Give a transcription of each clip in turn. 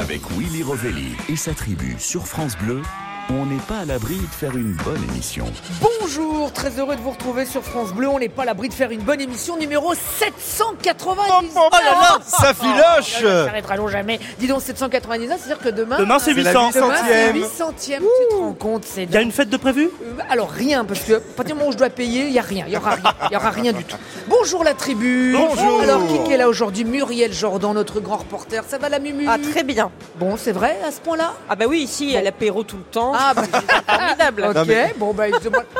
Avec Willy Rovelli et sa tribu sur France Bleu, on n'est pas à l'abri de faire une bonne émission. Bonjour, très heureux de vous retrouver sur France Bleu. On n'est pas à l'abri de faire une bonne émission numéro 790. Oh là là, ça filoche Ça s'arrêtera jamais. Dis donc 799, c'est-à-dire que demain. Demain, c'est C'est la 800. Demain, c'est 800e. 800e. Tu te rends compte c'est Il y a une fête de prévu? Euh, Alors rien, parce que à partir du moment où je dois payer, il n'y a rien, il n'y aura rien, il y aura rien du tout. Bonjour la tribu. Bonjour. Alors qui est là aujourd'hui? Muriel Jordan, notre grand reporter. Ça va la mumu? Ah, très bien. Bon, c'est vrai à ce point-là? Ah bah oui, ici, à l'apéro tout le temps. Ah bah, formidable. ok. Non, mais- Bon bah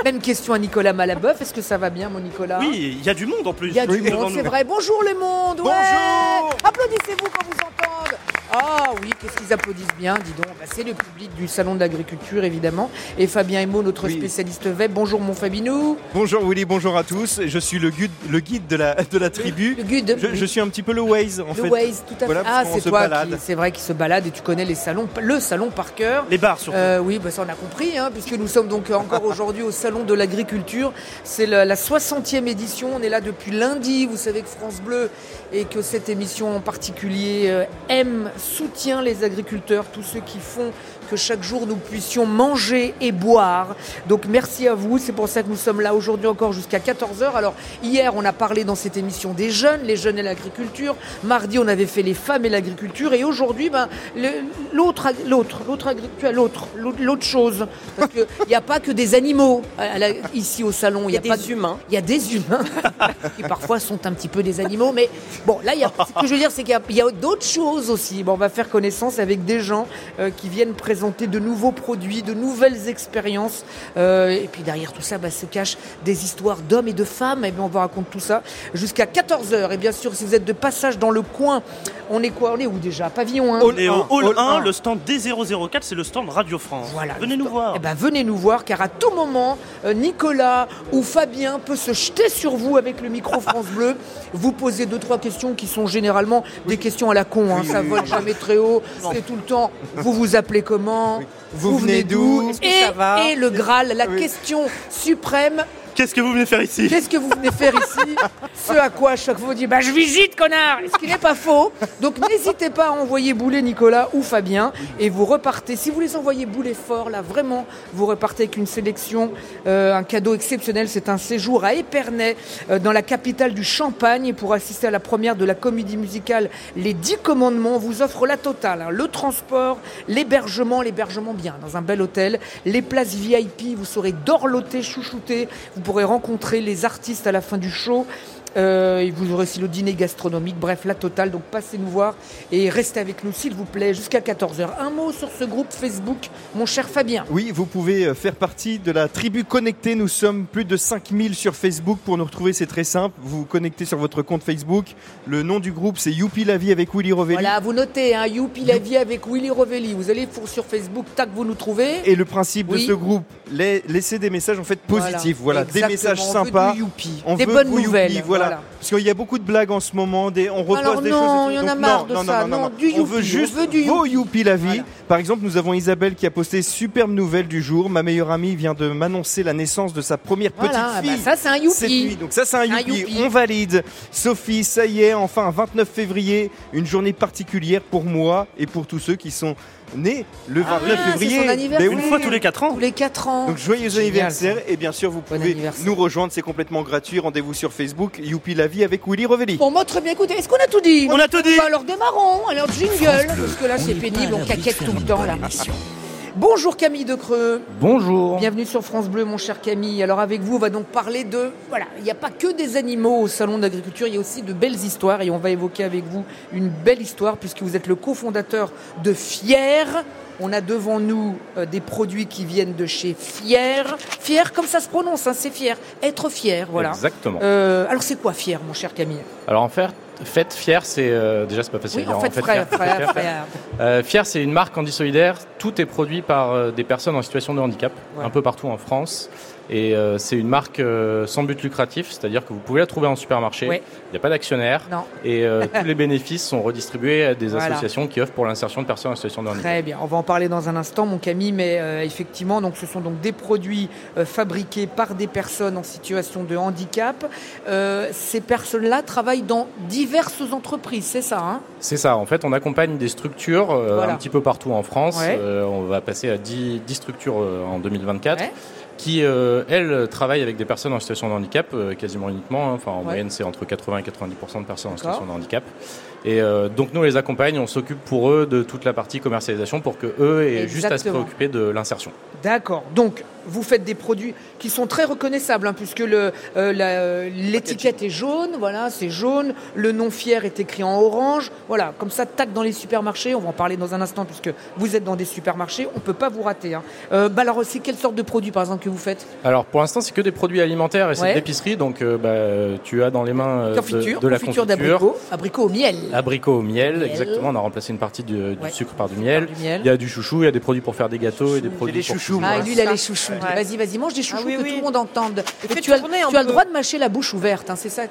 même question à Nicolas Malabeuf. Est-ce que ça va bien, mon Nicolas Oui, il y a du monde en plus. Il y a du devant monde, nous. c'est vrai. Bonjour le monde. ouais. Bonjour. Applaudissez-vous quand vous entendez. Ah oui, qu'est-ce qu'ils applaudissent bien, dis donc. Bah, c'est le public du salon de l'agriculture évidemment. Et Fabien Emo, notre Oui. spécialiste web. Bonjour mon Fabinou. Bonjour Willy, bonjour à tous. Je suis le guide, le guide de, la, de la tribu. Le guide. Je, je suis un petit peu le Waze en Le fait. Waze, tout à fait. Ah, c'est toi c'est vrai, qui se balade et tu connais les salons, le salon par cœur. Les bars surtout. Euh, oui, bah ça on a compris, hein, puisque nous sommes donc encore aujourd'hui au Salon de l'Agriculture. C'est la, la 60e édition, on est là depuis lundi. Vous savez que France Bleu et que cette émission en particulier euh, aime, soutient les agriculteurs, tous ceux qui font que chaque jour nous puissions manger et boire. Donc merci à vous, c'est pour ça que nous sommes là aujourd'hui encore jusqu'à 14h. Alors hier on a parlé dans cette émission des jeunes, les jeunes et l'agriculture. Mardi on avait fait les femmes et l'agriculture et aujourd'hui ben, l'autre l'autre l'autre agriculture l'autre l'autre chose parce qu'il n'y a pas que des animaux la- ici au salon Il y a pas des de- humains. il y a des humains qui parfois sont un petit peu des animaux, mais bon, là, il y a, ce que je veux dire, c'est qu'il y a, il y a d'autres choses aussi. Bon, on va faire connaissance avec des gens euh, qui viennent présenter de nouveaux produits, de nouvelles expériences. Euh, et puis derrière tout ça, bah, se cachent des histoires d'hommes et de femmes. Et bien, on vous raconte tout ça jusqu'à 14h. Et bien sûr, si vous êtes de passage dans le coin, on est quoi? On est où déjà? Pavillon 1 On est au Hall Hall 1, 1. le stand D004, c'est le stand Radio France. Voilà. Venez nous voir. Eh ben, venez nous voir, car à tout moment, euh, Nicolas ou Fabien peut se jeter sur vous avec le micro France Bleu, vous poser deux trois questions qui sont généralement des questions à la con. hein, ça vole jamais très haut. C'est tout le temps. Vous vous appelez comment? Vous venez d'où? Et, le Graal, la Oui. question suprême. Qu'est-ce que vous venez faire ici Qu'est-ce que vous venez faire ici Ce à quoi chaque fois vous dites bah je visite connard Ce qui n'est pas faux. Donc n'hésitez pas à envoyer bouler Nicolas ou Fabien et vous repartez. Si vous les envoyez bouler fort là vraiment vous repartez avec une sélection, euh, un cadeau exceptionnel. C'est un séjour à Épernay euh, dans la capitale du Champagne pour assister à la première de la comédie musicale Les Dix Commandements. On vous offre la totale hein. le transport, l'hébergement, l'hébergement bien dans un bel hôtel, les places VIP. Vous serez dorloté, chouchouté. Vous pourrez rencontrer les artistes à la fin du show. Euh, et vous aurez aussi le dîner gastronomique, bref, la totale. Donc passez nous voir et restez avec nous, s'il vous plaît, jusqu'à 14h. Un mot sur ce groupe Facebook, mon cher Fabien. Oui, vous pouvez euh, faire partie de la tribu connectée. Nous sommes plus de 5000 sur Facebook. Pour nous retrouver, c'est très simple. Vous vous connectez sur votre compte Facebook. Le nom du groupe, c'est Youpi la vie avec Willy Rovelli. Voilà, vous notez, hein, Youpi la vie avec Willy Rovelli. Vous allez sur Facebook, tac, vous nous trouvez. Et le principe Oui. de ce groupe, la- laisser des messages en fait positifs. Voilà, des messages on veut sympas. des bonnes nouvelles. youpi, voilà. Parce qu'il y a beaucoup de blagues en ce moment, des, on repose Alors des non, choses. et y tout. en a marre non, de non, ça. Non, non, Non, non. on veut juste vos youpi la vie. Par exemple, nous avons Isabelle qui a posté superbe nouvelle du jour. Ma meilleure amie vient de m'annoncer la naissance de sa première Voilà, petite ah bah fille. ça c'est un Cette Youpi. nuit. Donc ça c'est un Un youpi. youpi. On valide. Sophie, ça y est, enfin 29 février, une journée particulière pour moi et pour tous ceux qui sont nés le 29 Ah, c'est février. son anniversaire. Ben Une oui. fois tous les 4 ans. Tous les 4 ans. Donc joyeux Génial, anniversaire et bien sûr vous pouvez nous rejoindre, c'est complètement gratuit. Rendez-vous sur Facebook, Youpi la vie avec Willy Revelli. Bon, moi, très bien, écoutez, est-ce qu'on a tout dit On a tout dit. Bah, alors démarrons, alors jingle, parce que là c'est pénible, on caquette tout temps bonne là. émission. Bonjour Camille de Creux, Bonjour. bienvenue sur France Bleu mon cher Camille. Alors avec vous on va donc parler de... Voilà, il n'y a pas que des animaux au salon d'agriculture, il y a aussi de belles histoires et on va évoquer avec vous une belle histoire puisque vous êtes le cofondateur de Fier. On a devant nous euh, des produits qui viennent de chez Fier. Fier comme ça se prononce, hein, c'est fier. Être fier, voilà. Exactement. Euh, alors c'est quoi Fier mon cher Camille? Alors en fait, fête fier, c'est euh, déjà c'est pas facile. Oui, en fait frère, Fier, frère, Fier, frère. Euh, Fier, c'est une marque anti-solidaire. Tout est produit par euh, des personnes en situation de handicap, Ouais. un peu partout en France. Et euh, c'est une marque euh, sans but lucratif, c'est-à-dire que vous pouvez la trouver en supermarché. Il n'y a pas d'actionnaire. Et euh, tous les bénéfices sont redistribués à des Voilà. associations qui offrent pour l'insertion de personnes en situation de handicap. Très bien, on va en parler dans un instant, mon Camille, mais effectivement, donc ce sont donc des produits fabriqués par des personnes en situation de handicap. Ces personnes-là travaillent dans diverses entreprises, c'est ça hein? C'est ça. En fait, on accompagne des structures Voilà. un petit peu partout en France. Ouais. On va passer à 10, 10 structures en 2024 Ouais. Qui, euh, elles, travaillent avec des personnes en situation de handicap euh, quasiment uniquement. hein. Enfin, en Ouais. moyenne, c'est entre 80 et 90% de personnes en situation de handicap. Et euh, donc, nous, on les accompagne, on s'occupe pour eux de toute la partie commercialisation pour que eux aient juste à se préoccuper de l'insertion. D'accord. Donc, vous faites des produits qui sont très reconnaissables, hein, puisque euh, la- l'étiquette est jaune, voilà, c'est jaune. Le nom fier est écrit en orange. Voilà, comme ça, tac dans les supermarchés. On va en parler dans un instant, puisque vous êtes dans des supermarchés. On peut pas vous rater. Hein. Euh, bah alors, c'est quelle sorte de produits, par exemple, que vous faites? Alors, pour l'instant, c'est que des produits alimentaires et c'est Ouais. de l'épicerie. Donc, euh, bah, tu as dans les mains euh, de- de, la confiture confiture. d'abricot, abricot au miel. Abricot au miel, Miel. exactement. On a remplacé une partie du, du Ouais. sucre par du miel. Du miel. Il y a du chouchou, il y a des produits pour faire des gâteaux et des produits des pour chouchous. Ah, lui, il a les chouchous. Ouais. Vas-y, vas-y, mange des chouchous Ah oui, que oui. tout le monde entende. fais tu as, tu as le droit de mâcher la bouche ouverte, hein, c'est ça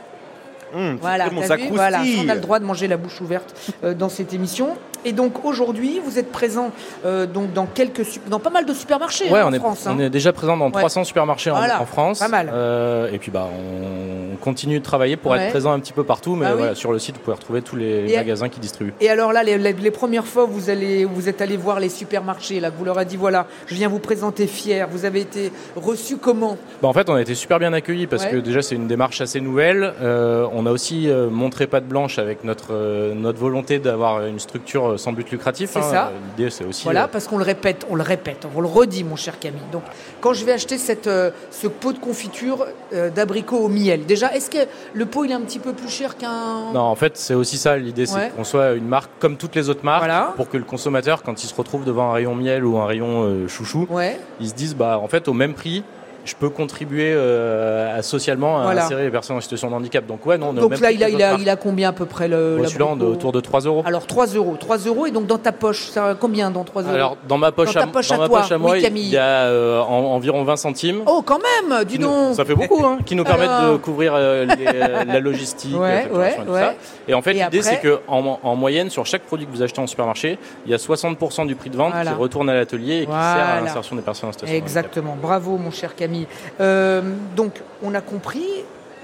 Hum, Voilà, vu on a le droit de manger la bouche ouverte euh, dans cette émission. Et donc aujourd'hui, vous êtes présent euh, donc dans quelques dans pas mal de supermarchés Ouais, hein, on en est, France. hein. on est déjà présent dans 300 supermarchés en- Voilà, en, France. pas mal. Euh, et puis bah, on continue de travailler pour Ouais. être présent un petit peu partout. Mais Ah oui. voilà, sur le site, vous pouvez retrouver tous les Et- magasins qui distribuent. Et alors là, les, les- les premières fois, vous allez, vous êtes allé voir les supermarchés. Là, vous leur avez dit voilà, je viens vous présenter fier. Vous avez été reçu comment? Bah, en fait, on a été super bien accueillis parce que déjà, c'est une démarche assez nouvelle. Euh, on a aussi montré patte blanche avec notre, notre volonté d'avoir une structure euh, sans but lucratif. C'est ça. L'idée, c'est aussi. Voilà, euh, parce qu'on le répète, on le répète, on le redit, mon cher Camille. Donc, quand je vais acheter cette, euh, ce pot de confiture d'abricot au miel, déjà, est-ce que le pot il est un petit peu plus cher qu'un Non, en fait, c'est aussi ça. L'idée, c'est Ouais. qu'on soit une marque comme toutes les autres marques Voilà. pour que le consommateur, quand il se retrouve devant un rayon miel ou un rayon chouchou, Ouais. ils se disent bah en fait au même prix je peux contribuer euh, à, socialement à Voilà. insérer les personnes en situation de handicap donc ouais non on Donc là, il a, il, il combien à peu près le. Bon, celui-là on est l'abricot autour de 3 euros Alors 3 euros. 3 euros et donc dans ta poche, ça combien dans 3 euros alors dans ma poche, Dans à, poche dans à ma toi, poche à oui, moi il Camille. y a euh, en- environ 20 centimes Oh quand même, dis qui nous- donc ça fait beaucoup hein, qui nous permettent Alors. de couvrir euh, les, la logistique Ouais, la facturation ouais, et tout ouais. ça. et en fait l'idée après c'est que en, en moyenne sur chaque produit que vous achetez en supermarché il y a 60% du prix de vente Voilà. qui retourne à l'atelier et qui sert à l'insertion des personnes en situation de handicap. Exactement, bravo mon cher Camille. Euh, donc on a compris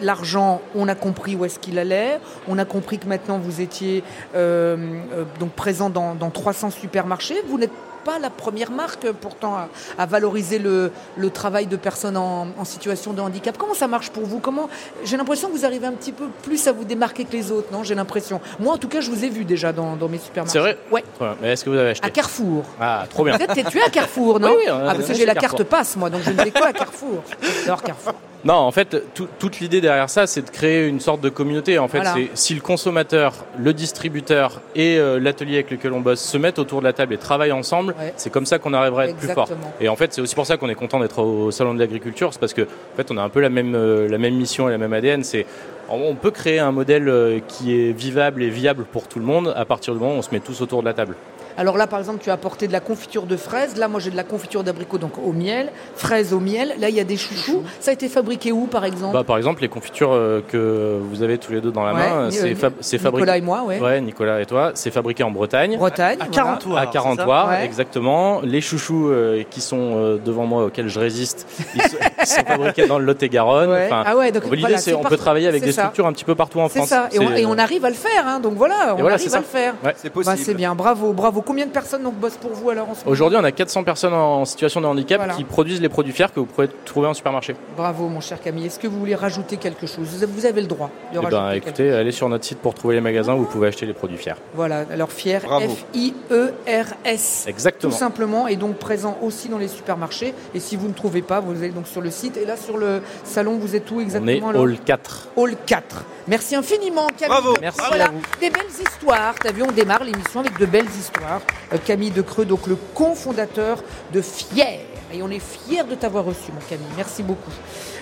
l'argent, on a compris où est-ce qu'il allait, on a compris que maintenant vous étiez euh, euh, donc présent dans, dans 300 supermarchés. Vous n'êtes pas la première marque pourtant à, à valoriser le, le travail de personnes en, en situation de handicap. Comment ça marche pour vous? Comment J'ai l'impression que vous arrivez un petit peu plus à vous démarquer que les autres, non J'ai l'impression. Moi en tout cas, je vous ai vu déjà dans, dans mes supermarchés. C'est vrai? Ouais. Mais est-ce que vous avez acheté? À Carrefour. ah trop bien Peut-être que tu es à Carrefour, non? Oui, oui, on a- Ah, parce que j'ai la carte passe, moi, donc je ne vais que à Carrefour? J'adore Carrefour. Non, en fait, tout- toute l'idée derrière ça, c'est de créer une sorte de communauté. En fait, Voilà. c'est si le consommateur, le distributeur et euh, l'atelier avec lequel on bosse se mettent autour de la table et travaillent ensemble, Ouais. c'est comme ça qu'on arrivera à être plus fort. Et en fait, c'est aussi pour ça qu'on est content d'être au salon de l'agriculture, c'est parce que en fait, on a un peu la même euh, la même mission et la même ADN. C'est on peut créer un modèle euh, qui est vivable et viable pour tout le monde à partir du moment où on se met tous autour de la table. Alors là, par exemple, tu as apporté de la confiture de fraises. Là, moi, j'ai de la confiture d'abricot, donc au miel, fraises au miel. Là, il y a des chouchous. Ça a été fabriqué où, par exemple Bah, par exemple, les confitures euh, que vous avez tous les deux dans la Ouais, main, c'est euh, c'est Nicolas fabriqué. et moi, ouais. Ouais, Nicolas et toi, c'est fabriqué en Bretagne. Bretagne. À voilà. 40 à 40 c'est ça watts, Ouais. exactement. Les chouchous euh, qui sont euh, devant moi, auxquels je résiste, ils sont, ils sont fabriqués dans le Lot-et-Garonne. Ouais. Enfin, ah ouais, donc L'idée, voilà, c'est on peut travailler avec C'est des ça. structures un petit peu partout en C'est France. ça, et on, C'est- et on arrive à le faire, hein, donc voilà, on voilà, arrive c'est à le faire. C'est Bah, possible. c'est bien, bravo, bravo. Combien de personnes donc bossent pour vous alors en ce moment Aujourd'hui, on a 400 personnes en situation de handicap Voilà. qui produisent les produits fiers que vous pouvez trouver en supermarché. Bravo, mon cher Camille. Est-ce que vous voulez rajouter quelque chose? Vous avez- le droit de Eh rajouter ben, quelque écoutez, allez sur notre site pour trouver les magasins où vous pouvez acheter les produits fiers. Voilà, alors fier, Bravo. F-I-E-R-S. Tout Exactement. simplement, et donc présent aussi dans les supermarchés. Et si vous ne trouvez pas, vous allez donc sur le site. Et là, sur le salon, vous êtes où On est exactement Hall 4. Hall 4. Merci infiniment, Camille. Bravo. Merci Voilà, à vous. des belles histoires. T'as vu, on démarre l'émission avec de belles histoires. Euh, Camille de Creux, donc le cofondateur de Fier. Et on est fiers de t'avoir reçu, mon Camille. Merci beaucoup.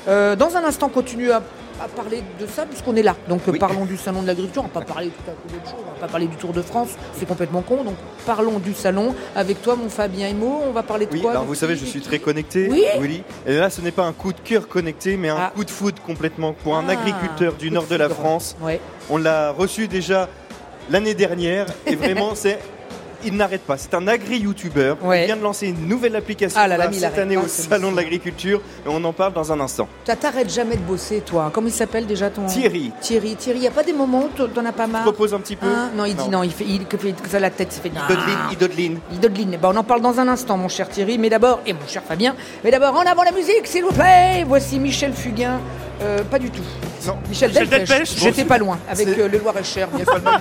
Euh, dans un instant, continue à, à parler de ça, puisqu'on est là. Donc euh, Oui. parlons du salon de l'agriculture. On va pas parler tout à coup d'autre chose. On va pas parler du Tour de France. C'est complètement con. Donc parlons du salon. Avec toi, mon Fabien Emo. On va parler de Oui, quoi alors vous savez, je suis très connecté, Oui. Willy. Et là, ce n'est pas un coup de cœur connecté, mais un Ah. coup de foot complètement pour un Ah, agriculteur du coup nord de la. France. Ouais. On l'a reçu déjà l'année dernière, et vraiment, c'est il n'arrête pas. C'est un agri-youtubeur. Ouais. Il vient de lancer une nouvelle application Ah là là, là, mais il cette année pas, au. Salon de l'Agriculture. Et on en parle dans un instant. Toi, T'arrêtes jamais de bosser, toi. Comment il s'appelle déjà ton Thierry. Thierry, Thierry, il y a pas des moments où t'en as pas marre Propose un petit peu. Hein non, il dit non, il fait, il, que fait que ça la tête, il fait Il dodeline, il dodeline. Il dodeline. Bah, on en parle dans un instant, mon cher Thierry, mais d'abord, et mon cher Fabien, mais d'abord, en avant la musique, s'il vous plaît Voici Michel Fugain. Euh, pas du tout. Non. Michel, Michel Delpech. Delpech, J'étais pas loin, avec euh, le Loir-et-Cher,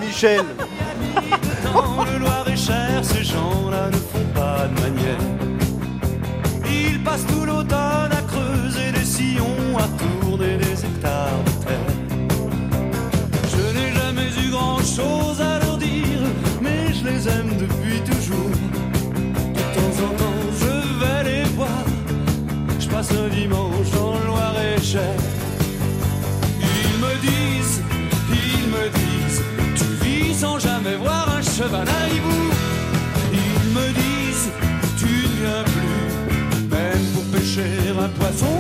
Michel. Loir-et-Cher, ces gens-là ne font pas de manière. Ils passent tout l'automne à creuser des sillons, à tourner des hectares de terre. Je n'ai jamais eu grand-chose à leur dire, mais je les aime depuis toujours. De temps en temps, je vais les voir. Je passe un dimanche dans le Loir-et-Cher. Ils me disent, ils me disent, tu vis sans jamais voir cheval à hibou. Ils me disent, tu ne viens plus, même pour pêcher un poisson.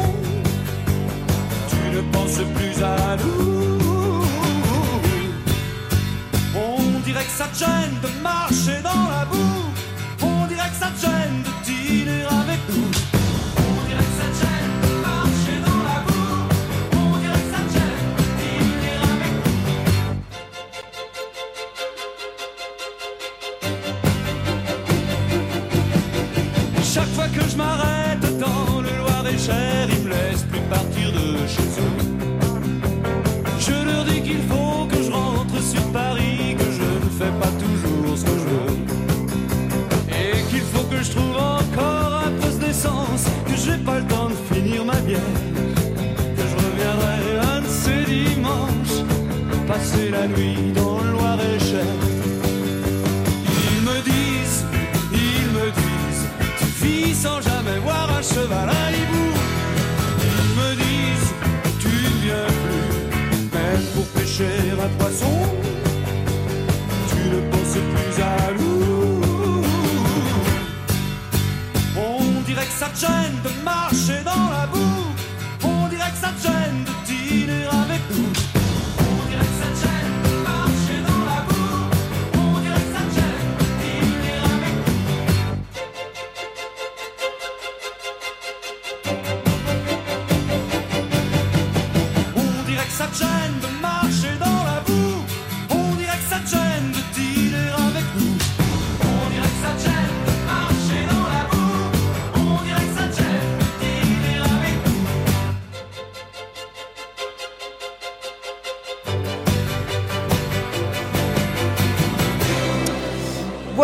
Tu ne penses plus à nous. On dirait que ça te gêne de marcher dans la boue. On dirait que ça te gêne de dîner avec nous. J'ai pas le temps de finir ma bière. Que je reviendrai un de ces dimanches, passer la nuit dans gêne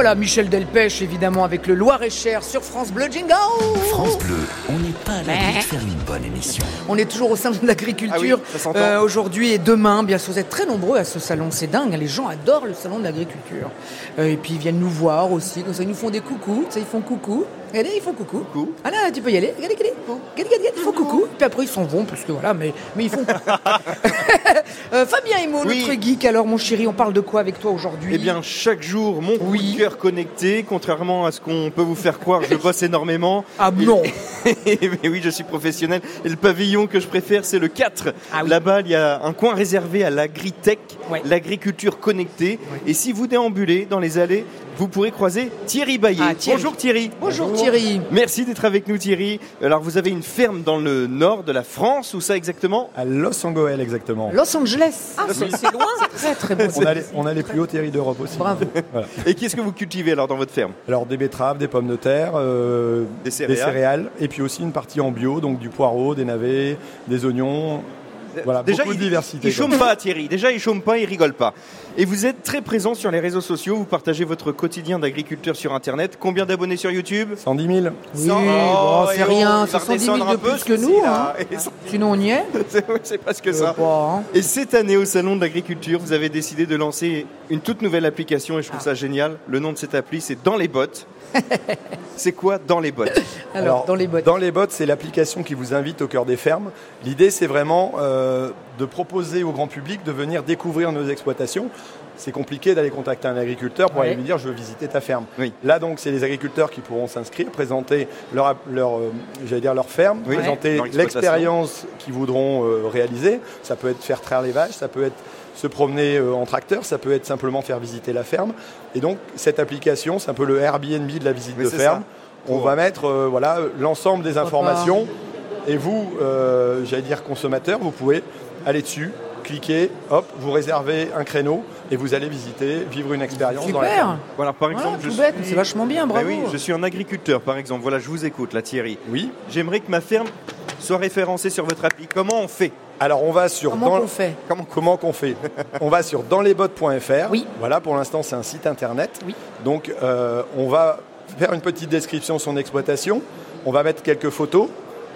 Voilà, Michel Delpech, évidemment, avec le Loir-et-Cher sur France Bleu Jingle France Bleu, on n'est pas à l'abri de faire une bonne émission. On est toujours au salon de l'agriculture Ah oui, euh, aujourd'hui et demain. Bien sûr, vous êtes très nombreux à ce salon. C'est dingue, hein, les gens adorent le salon de l'agriculture. Euh, et puis ils viennent nous voir aussi. Comme ça, ils nous font des coucous. Ça, ils font coucou. Regardez, ils font coucou. Coucou. Ah là, tu peux y aller. Regardez, regardez. Regardez, regardez, regardez, ils font coucou. Puis après, ils s'en vont parce que voilà, mais, mais ils font. Euh, Fabien Emo, Oui. notre geek. Alors, mon chéri, on parle de quoi avec toi aujourd'hui? Eh bien, chaque jour, mon coup Oui. de cœur connecté, contrairement à ce qu'on peut vous faire croire, je bosse énormément. Ah non Mais oui, je suis professionnel. Et le pavillon que je préfère, c'est le 4. Ah oui. Là-bas, il y a un coin réservé à l'agritech, Ouais. l'agriculture connectée. Et si vous déambulez dans les allées, vous pourrez croiser Thierry Baillet. Ah, Thierry. Bonjour Thierry. Bonjour Thierry. Merci d'être avec nous Thierry. Alors vous avez une ferme dans le nord de la France, où ça exactement? À Los Angeles, exactement. Los Angeles. Ah, c'est c'est loin. Très très beau. On a, les, on a les plus hauts terrils d'Europe aussi. Bravo. Voilà. Et qu'est-ce que vous cultivez alors dans votre ferme? Alors des betteraves, des pommes de terre, euh, Des céréales. et puis aussi une partie en bio, donc du poireau, des navets, des oignons. Voilà, Déjà, beaucoup il, de diversité. Il chôme pas, Thierry. Déjà, il chôme pas, il rigole pas. Et vous êtes très présent sur les réseaux sociaux. Vous partagez votre quotidien d'agriculteur sur Internet. Combien d'abonnés sur YouTube? 110 000. Oui, bon, Oh, c'est oh, rien, c'est 110 000 redescendre un de plus que ce nous. hein. Sinon, on y est. C'est c'est presque Euh, ça. pas, hein. Et cette année, au Salon de l'Agriculture, vous avez décidé de lancer une toute nouvelle application et je trouve ça génial. Le nom de cette appli, c'est Dans les bottes. c'est quoi Dans les bottes Alors, dans les bottes. Dans les bottes, c'est l'application qui vous invite au cœur des fermes. L'idée, c'est vraiment euh, de proposer au grand public de venir découvrir nos exploitations. C'est compliqué d'aller contacter un agriculteur pour Ouais. aller lui dire je veux visiter ta ferme. Oui. Là donc c'est les agriculteurs qui pourront s'inscrire, présenter leur, leur, euh, j'allais dire leur ferme, Oui. présenter l'expérience qu'ils voudront euh, réaliser. Ça peut être faire traire les vaches, ça peut être se promener euh, en tracteur, ça peut être simplement faire visiter la ferme. Et donc cette application, c'est un peu le Airbnb de la visite Oui, de ferme. ça. On va mettre euh, voilà l'ensemble des informations. Et vous, euh, j'allais dire consommateur, vous pouvez aller dessus, cliquer, hop, vous réservez un créneau et vous allez visiter, vivre une expérience dans la ferme. Super Voilà, par exemple, je suis- c'est vachement bien, Ben oui, je suis un agriculteur, par exemple. Voilà, je vous écoute, là, Thierry. Oui. J'aimerais que ma ferme soit référencée sur votre appli. Comment on fait? Alors on va sur Comment dans- on fait Comment, comment qu'on fait On va sur danslesbottes.fr. Oui. Voilà, pour l'instant, c'est un site internet. Oui. Donc, euh, on va faire une petite description de son exploitation. On va mettre quelques photos.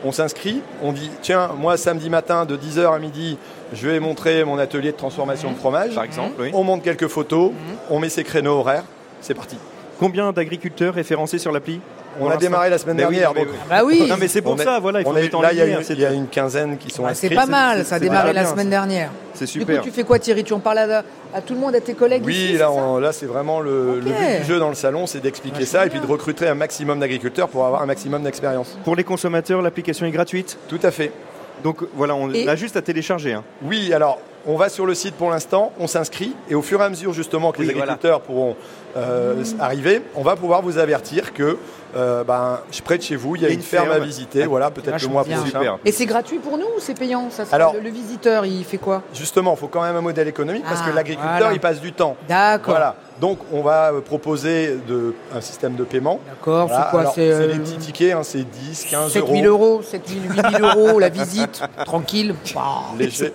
On s'inscrit. On dit tiens, moi, samedi matin, de 10h à midi, je vais montrer mon atelier de transformation de fromage. Par exemple, oui. On monte quelques photos. On met ses créneaux horaires. C'est parti. Combien d'agriculteurs référencés sur l'appli On a démarré la semaine oui, dernière. donc oui. Bah oui Non, mais c'est pour on est- ça, voilà, il faut on est- mettre en là, il y, a une, c'est- il y a une quinzaine qui sont Ah, inscrits. C'est pas mal, ça a démarré la bien, semaine ça. dernière. C'est Du super. coup, tu fais quoi Thierry? Tu en parles à, à tout le monde, à tes collègues Oui, ici, là, on- là c'est vraiment le, but du jeu dans le salon, c'est d'expliquer ça et puis de recruter un maximum d'agriculteurs pour avoir un maximum d'expérience. Pour les consommateurs, l'application est gratuite? Tout à fait. Donc voilà, on Et- a juste à télécharger. hein. Oui, alors on va sur le site pour l'instant, on s'inscrit et au fur et à mesure justement que Oui, les voilà. agriculteurs pourront euh, arriver, on va pouvoir vous avertir que euh, ben, près de chez vous, il y a une, une ferme, à ferme. visiter, voilà, peut-être le mois bien. prochain. Super. Et c'est gratuit pour nous ou c'est payant ça Alors- le, le visiteur, il fait quoi Justement, il faut quand même un modèle économique parce Ah, que l'agriculteur, voilà. il passe du temps. D'accord. Voilà. Donc, on va euh, proposer de, un système de paiement. D'accord, Voilà. c'est quoi C'est euh, des petits tickets, hein, c'est 10, 15 7 euros. 000 euros, 7 000, 8 000 euros, la visite, tranquille. Léger.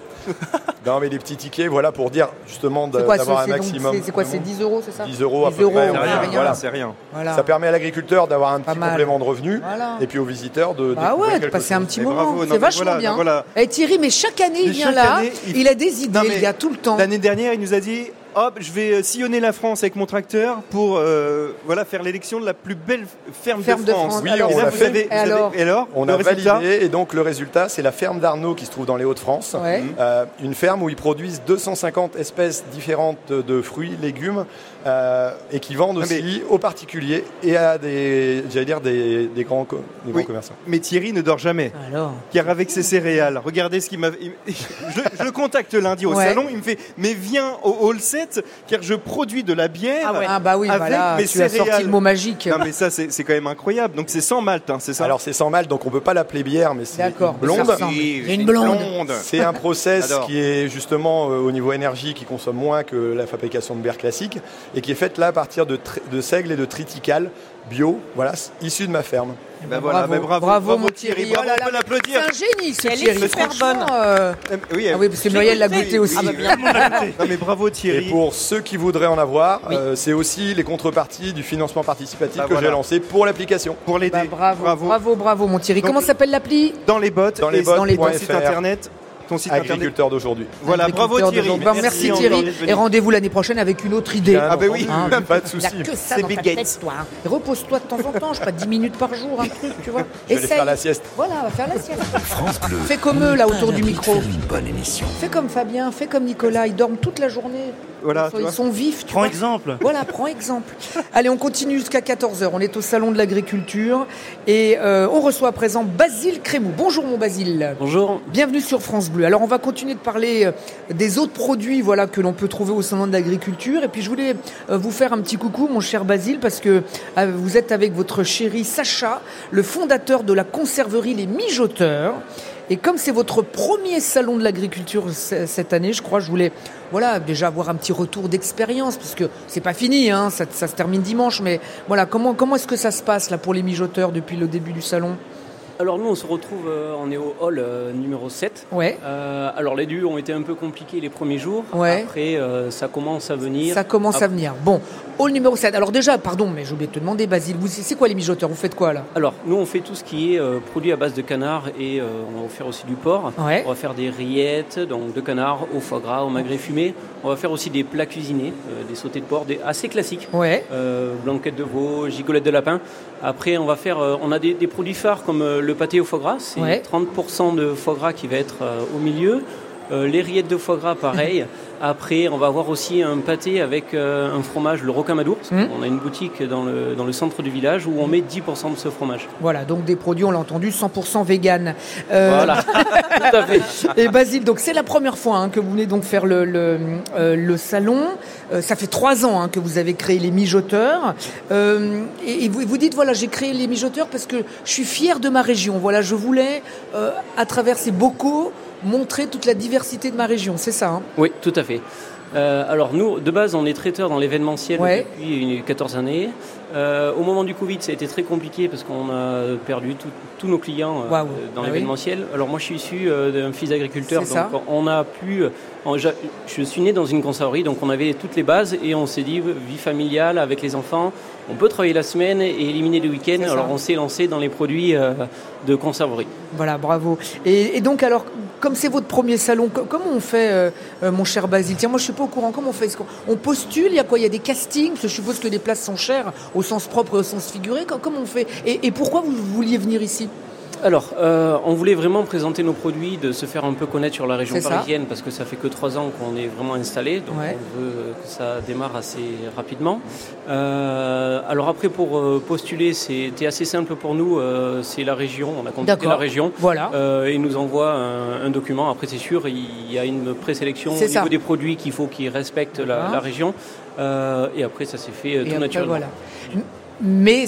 non, mais les petits tickets, voilà, pour dire justement d'avoir un maximum. c'est- quoi, c'est monde. 10 euros, c'est ça 10 euros à 10 peu près. euros, C'est rien, va- rien. voilà, c'est rien. Voilà. Ça permet à l'agriculteur d'avoir un petit mal. complément de revenus Voilà. et puis aux visiteurs de Bah ouais, de passer un petit moment. c'est vachement voilà, bien. voilà. Et Thierry, mais chaque année, il vient là, année, il- il... a des idées, Non, il y a tout le temps. L'année dernière, il nous a dit hop, je vais euh, sillonner la France avec mon tracteur pour euh, voilà, faire l'élection de la plus belle ferme, Ferme de de France. Oui, Alors, et on l'a fait. avez, vous Et avez- alors et alors On a résultat validé et donc le résultat, c'est la ferme d'Arnaud qui se trouve dans les Hauts-de-France. Ouais. Euh, une ferme où ils produisent 250 espèces différentes de fruits, légumes euh, et qui vendent Ah, mais- aussi aux particuliers et à des, j'allais dire des, des grands, co- des grands Oui. commerçants. Mais Thierry ne dort jamais. Alors Car avec ses céréales, regardez ce qu'il m'a. Je, je le contacte lundi au Ouais. salon, il me fait Mais viens au hall 7, car je produis de la bière. Ah bah oui, avec voilà, mes tu as sorti le mot magique. Non, mais ça, c'est c'est quand même incroyable. Donc, c'est sans malt, hein, c'est ça Alors c'est sans mal, donc on peut pas l'appeler bière, mais c'est D'accord, une blonde. J'ai une blonde. C'est un process qui est justement euh, au niveau énergie qui consomme moins que la fabrication de bière classique et qui est faite là à partir de, de seigle et de triticale bio, voilà, issu de ma ferme. Bah voilà, bravo, bah bravo, bravo, bravo, mon Thierry. Thierry. Bravo, Oh là on peut là, l'applaudir. C'est un génie ce Elle est Thierry. super bonne. euh, Oui, Ah oui, parce que Muriel l'a goûté aussi. Ah bah bien. Non, mais bravo Et Thierry. pour ceux qui voudraient en avoir, Oui. euh, c'est aussi les contreparties du financement participatif Bah que voilà. j'ai lancé pour l'application. Pour l'aider. Bah, bravo, bravo, bravo, mon Thierry. Donc- Comment s'appelle l'appli Dans les bottes. Dans les et bottes dans les ton site internet. Ton site. Agriculteur d'aujourd'hui. Voilà, bravo Thierry. Bah, merci Thierry. Et rendez-vous l'année prochaine avec une autre idée. Ah bah oui. Hein, pas de souci. que ça C'est dans Bill ta Gates. tête, toi. hein. Et Repose-toi de temps en temps, je sais pas, 10 minutes par jour, un truc, tu vois. Je vais faire la sieste. Voilà, on va faire la sieste. France Bleu. Fais comme eux, là, autour du micro. Une bonne émission. Fais comme Fabien, fais comme Nicolas, ils dorment toute la journée. Voilà, ils, tu sont, vois. ils sont vifs, tu Prends vois. exemple. Voilà, prends exemple. Allez, on continue jusqu'à 14h. On est au Salon de l'Agriculture et euh, on reçoit à présent Basile Crémou. Bonjour mon Basile. Bonjour. Bienvenue sur France Bleu. Alors on va continuer de parler euh, des autres produits voilà, que l'on peut trouver au Salon de l'Agriculture. Et puis je voulais euh, vous faire un petit coucou mon cher Basile parce que euh, vous êtes avec votre chéri Sacha, le fondateur de la conserverie Les Mijoteurs. Et comme c'est votre premier salon de l'agriculture cette année, je crois, je voulais voilà déjà avoir un petit retour d'expérience parce que c'est pas fini, hein, ça, ça se termine dimanche, mais voilà comment comment est-ce que ça se passe là pour les mijoteurs depuis le début du salon? Alors nous on se retrouve, euh, on est au hall euh, numéro 7. Ouais. Euh, alors les débuts ont été un peu compliqués les premiers jours. Ouais. Après euh, ça commence à venir. Ça commence à venir. Bon, hall numéro 7. Alors déjà, pardon, mais j'ai oublié de te demander, Basile, vous, c'est quoi les mijoteurs? Vous faites quoi là? Alors nous on fait tout ce qui est produit à base de canard et on va faire aussi du porc. Ouais. On va faire des rillettes, donc de canard au foie gras, au magret fumé. On va faire aussi des plats cuisinés, des sautés de porc, des assez classiques. Ouais. Blanquette de veau, gigolette de lapin. Après, on va faire, on a des, des produits phares comme le pâté au foie gras, c'est Ouais. 30% de foie gras qui va être euh, au milieu. Euh, les rillettes de foie gras, pareil. Après, on va avoir aussi un pâté avec euh, un fromage, le rocamadour. parce Mhm. On a une boutique dans le, dans le centre du village où on met 10% de ce fromage. Voilà, donc des produits, on l'a entendu, 100% vegan. Euh, Voilà, tout à fait. Et Basile, donc c'est la première fois hein, que vous venez donc faire le, le, euh, le salon. Ça fait trois ans hein, que vous avez créé les mijoteurs. Et et vous, vous dites voilà, j'ai créé les mijoteurs parce que je suis fier de ma région. Voilà, je voulais à travers ces bocaux montrer toute la diversité de ma région. C'est ça. hein Oui, tout à fait. Euh, alors nous, de base, on est traiteur dans l'événementiel Ouais. depuis une 14 années. Euh, au moment du Covid, ça a été très compliqué parce qu'on a perdu tous nos clients euh, dans Ah oui. l'événementiel. Alors moi, je suis issu d'un fils d'agriculteur, donc ça. on a pu. Je suis né dans une conserverie, donc on avait toutes les bases et on s'est dit vie familiale avec les enfants. On peut travailler la semaine et éliminer le week-end. Ça. Alors on s'est lancé dans les produits de conserverie. Voilà, bravo. Et, et donc, alors, comme c'est votre premier salon, co- comment on fait, euh, euh, mon cher Basile Tiens, moi, je suis pas au courant. Comment on fait? On postule Il y a quoi? Il y a des castings? Je suppose que les places sont chères, au sens propre et au sens figuré. Co- Comment on fait? Et pourquoi vous vouliez venir ici? Alors, euh, on voulait vraiment présenter nos produits, de se faire un peu connaître sur la région parisienne, parce que ça fait que trois ans qu'on est vraiment installé, donc Ouais. on veut que ça démarre assez rapidement. Euh, alors après, pour euh, postuler, c'était assez simple pour nous, euh, c'est la région, on a contacté la région. Voilà. Ils nous envoient un, un document. Après, c'est sûr, il y a une présélection au niveau des produits qu'il faut qu'ils respectent la, région. Et après, ça s'est fait Et tout après, naturellement. voilà. Mais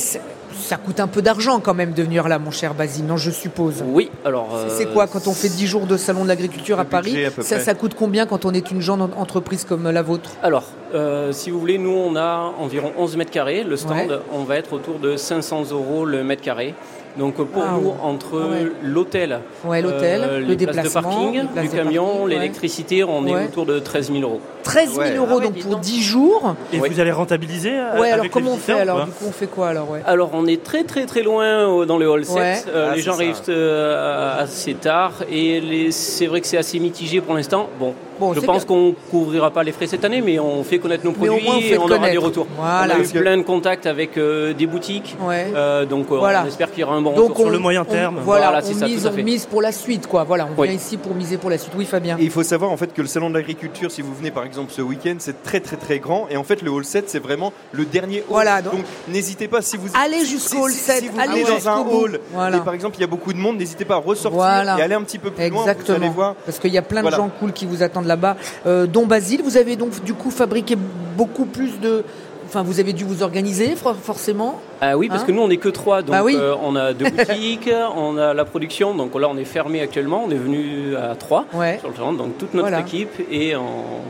ça coûte un peu d'argent quand même de venir là, mon cher Basile, non, je suppose. Oui, alors. C'est euh, quoi quand on fait 10 jours de salon de l'agriculture à Le Paris budget, à peu ça, près. ça coûte combien quand on est une jeune en- entreprise comme la vôtre? Alors, euh, si vous voulez, nous, on a environ 11 mètres carrés. Le stand, Ouais. on va être autour de 500 euros le mètre carré. Donc, pour Ah, nous, entre ouais. l'hôtel, Ouais, l'hôtel, euh, le les places de déplacement, parking, les places du camion, l'électricité, on est Ouais. autour de 13 000 euros. 13 000 Ouais. euros Ah ouais, donc pour donc. 10 jours. Et Oui. vous allez rentabiliser euh, Ouais, alors avec comment les on fait alors Du coup, on fait quoi alors ouais. Alors, on est très très très loin euh, dans le hall 7. Ouais. Euh, Ah, les gens ça. arrivent euh, assez tard et les- c'est vrai que c'est assez mitigé pour l'instant. Bon, Bon, je pense qu'on couvrira pas les frais cette année, mais on fait connaître nos produits moins, on et on aura connaître. des retours. Voilà. On a eu plein de contacts avec euh, des boutiques. Ouais. Euh, donc euh, Voilà. on espère qu'il y aura un bon Donc retour. sur le moyen terme. Voilà, Voilà, on, c'est ça, mise, on mise pour la suite, quoi. Voilà, on Oui. vient ici pour miser pour la suite. Oui, Fabien. Et il faut savoir en fait que le salon de l'agriculture, si vous venez par exemple ce week-end, c'est très très très grand. Et en fait, le hall 7, c'est vraiment le dernier hall. Voilà, donc- donc n'hésitez pas si vous Allez jusqu'au hall si- 7, Si vous allez dans un hall Voilà. et par exemple il y a beaucoup de monde, n'hésitez pas à ressortir Voilà. et aller un petit peu plus loin. Vous allez voir. Parce qu'il y a plein de gens cool qui vous attendent là-bas. Euh, dont Basile, vous avez donc du coup fabriqué beaucoup plus de. Enfin, vous avez dû vous organiser, for- forcément. Ah oui, parce Hein que nous on n'est que trois, donc Bah oui. euh, on a deux boutiques, on a la production, donc là on est fermé actuellement, on est venu à trois Ouais. sur le stand, donc toute notre Voilà. équipe et on,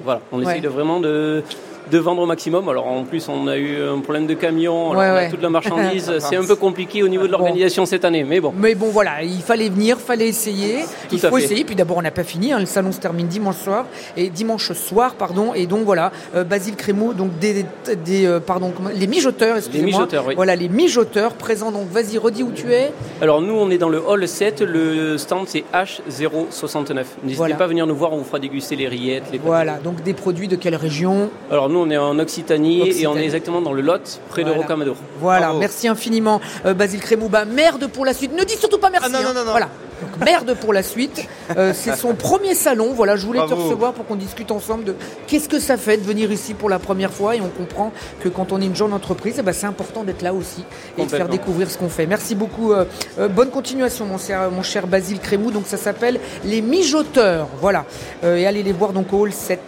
voilà, on essaye de vraiment de de vendre au maximum. Alors en plus on a eu un problème de camion, Ouais, on a ouais. toute la marchandise, c'est un peu compliqué au niveau de l'organisation cette année, mais bon. Mais bon, voilà, il fallait venir, fallait essayer. Tout il faut fait. essayer. Puis d'abord, on n'a pas fini. hein, le salon se termine dimanche soir et dimanche soir, pardon. Et donc voilà, euh, Basile Crémeau, donc des, des euh, pardon, les mijoteurs, excusez-moi. mijoteurs, oui. Voilà, les mijoteurs présents. Donc vas-y, redis où tu es. Alors nous on est dans le hall 7, le stand c'est H069. N'hésitez Voilà. pas à venir nous voir, on vous fera déguster les rillettes, les Voilà, donc des produits de quelle région? Alors nous on est en Occitanie, et on est exactement dans le Lot, près Voilà. de Rocamadour. Voilà, Bravo. merci infiniment euh, Basile Crémou. Bah, merde pour la suite. Ne dis surtout pas merci. Ah, non, non, hein. non, non. Voilà. Donc, merde pour la suite. Euh, c'est son premier salon. Voilà, je voulais te recevoir pour qu'on discute ensemble de qu'est-ce que ça fait de venir ici pour la première fois. Et on comprend que quand on est une jeune entreprise, eh ben, c'est important d'être là aussi et de faire découvrir ce qu'on fait. Merci beaucoup. euh, euh, bonne continuation, mon cher, mon cher Basile Crémou. Donc ça s'appelle les mijoteurs. Voilà. Euh, et allez les voir donc au hall 7.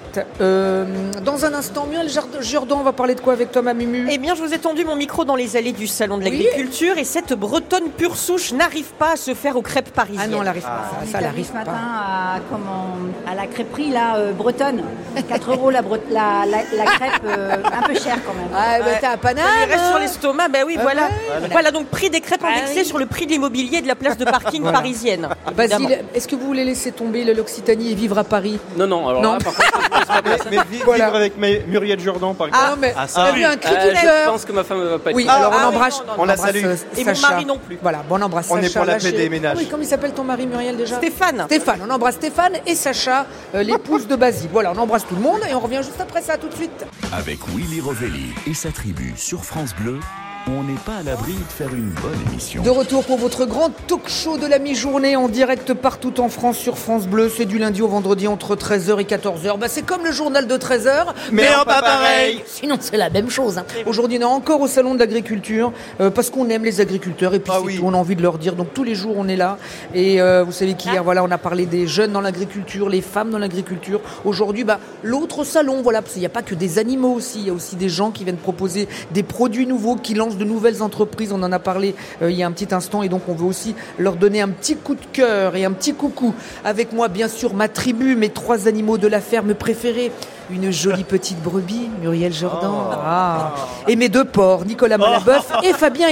Euh, dans un instant, Muriel Jordan, on va parler de quoi avec Thomas Mumu? Eh bien, je vous ai tendu mon micro dans les allées du salon de Oui. l'agriculture et cette bretonne pure souche n'arrive pas à se faire aux crêpes parisiennes. Ah non, elle n'arrive pas. On Ça, ça elle allé n'arrive ce matin pas. à, comment, à la crêperie là, euh, bretonne. 4 euros la, la, la, la crêpe, euh, un peu chère quand même. Ah, bah, t'as un Ça paname lui reste hein sur l'estomac, ben oui, Ah voilà. Voilà donc prix des crêpes Ah indexés oui. sur le prix de l'immobilier et de la place de parking Voilà. parisienne. Basile, est-ce que vous voulez laisser tomber le- l'Occitanie et vivre à Paris? Non, non, alors Non. là par contre, Mais, ça- mais Voilà. vivre avec Muriel Jordan par exemple. Ah non, mais Ah, ça, a vu un cri Euh, du je pense que ma femme va pas être Oui, là. alors on Ah embrasse, on la salue. Et mon mari non plus. Voilà, bon, on embrasse On est pour la paix des ménages. Ah oui, comment il s'appelle ton mari Muriel déjà Stéphane. Stéphane, on embrasse Stéphane et Sacha, euh, l'épouse de Basile. Voilà, on embrasse tout le monde et on revient juste après ça tout de suite. Avec Willy Rovelli et sa tribu sur France Bleu, on n'est pas à l'abri de faire une bonne émission. De retour pour votre grand talk show de la mi-journée en direct partout en France sur France Bleu. C'est du lundi au vendredi entre 13h et 14h. Bah, c'est comme le journal de 13h, Mais en pas pareil. Sinon, c'est la même chose. hein. Aujourd'hui, on est encore au salon de l'agriculture euh, parce qu'on aime les agriculteurs et puis Ah c'est oui. tout, on a envie de leur dire. Donc tous les jours, on est là. Et euh, vous savez qu'hier, voilà, on a parlé des jeunes dans l'agriculture, les femmes dans l'agriculture. Aujourd'hui, bah, l'autre salon, voilà, parce qu'il n'y a pas que des animaux aussi. Il y a aussi des gens qui viennent proposer des produits nouveaux, qui lancent de nouvelles entreprises. On en a parlé euh, il y a un petit instant. Et donc, on veut aussi leur donner un petit coup de cœur et un petit coucou. Avec moi, bien sûr, ma tribu, mes trois animaux de la ferme préférés. Une jolie petite brebis, Muriel Jordan. Ah. Et mes deux porcs, Nicolas Malabeuf et Fabien.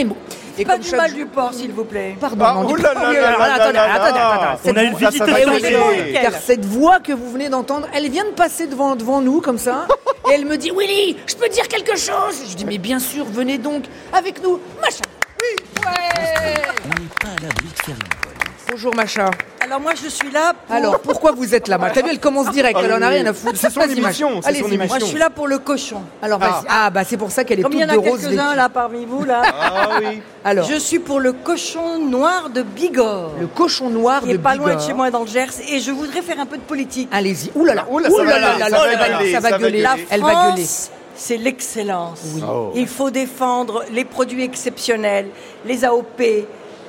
Et Pas comme du mal jour- du porc, s'il vous plaît. Pardon, Ah, non, oh du- là là Oh, là là attendez, là attendez, là. attendez, On a une visite car cette voix que vous venez d'entendre, elle vient de passer devant, devant nous comme ça, et elle me dit Willy, je peux dire quelque chose? Je dis mais bien sûr, venez donc avec nous, Macha. Oui, ouais. On n'est pas à l'abri de faire une bonne émission. Bonjour Macha. Alors moi, je suis là pour... Alors pourquoi vous êtes là Macha T'as vu, elle commence direct, Ah elle en a rien à foutre. C'est son émission, c'est son Allez-y, Macha. Moi, je suis là pour le cochon. Alors vas-y. Ah. bah c'est pour ça qu'elle est Comme il toute y en de a rose. quelques-uns là parmi vous, là. Ah oui. Alors, Je suis pour le cochon noir de Bigorre. le cochon noir qui de est pas loin de Bigorre. chez moi dans le Gers. Et je voudrais faire un peu de politique. Allez-y. Ouh là là. Ouh là, ça va gueuler. Elle va gueuler. France, c'est l'excellence. Oh. Il faut défendre les produits exceptionnels, les AOP,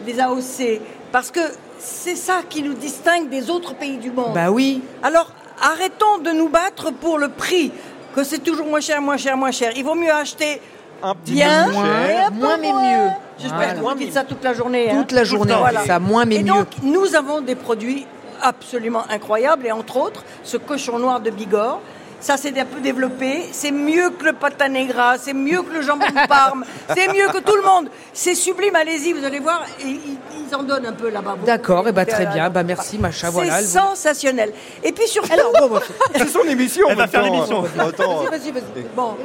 les AOC, parce que c'est ça qui nous distingue des autres pays du monde. Bah oui. Alors, arrêtons de nous battre pour le prix, que c'est toujours moins cher, moins cher, moins cher. Il vaut mieux acheter Un petit bien, peu moins, et un peu moins, mais mieux. J'espère Voilà. que vous dites ça toute la journée. hein. Toute la journée, ça, moins mais et mieux. donc, nous avons des produits absolument incroyables, et entre autres, ce cochon noir de Bigorre. Ça s'est un peu développé. C'est mieux que le pata negra, c'est mieux que le jambon de Parme, c'est mieux que tout le monde. C'est sublime, allez-y, vous allez voir. Et ils, ils en donnent un peu là-bas. D'accord, et bah pouvez- très bien. Bah merci Macha, C'est voilà. sensationnel. Et puis surtout, Alors bon, bon, C'est son émission. Elle va faire l'émission. Attends. vas-y, vas-y, vas-y. bon,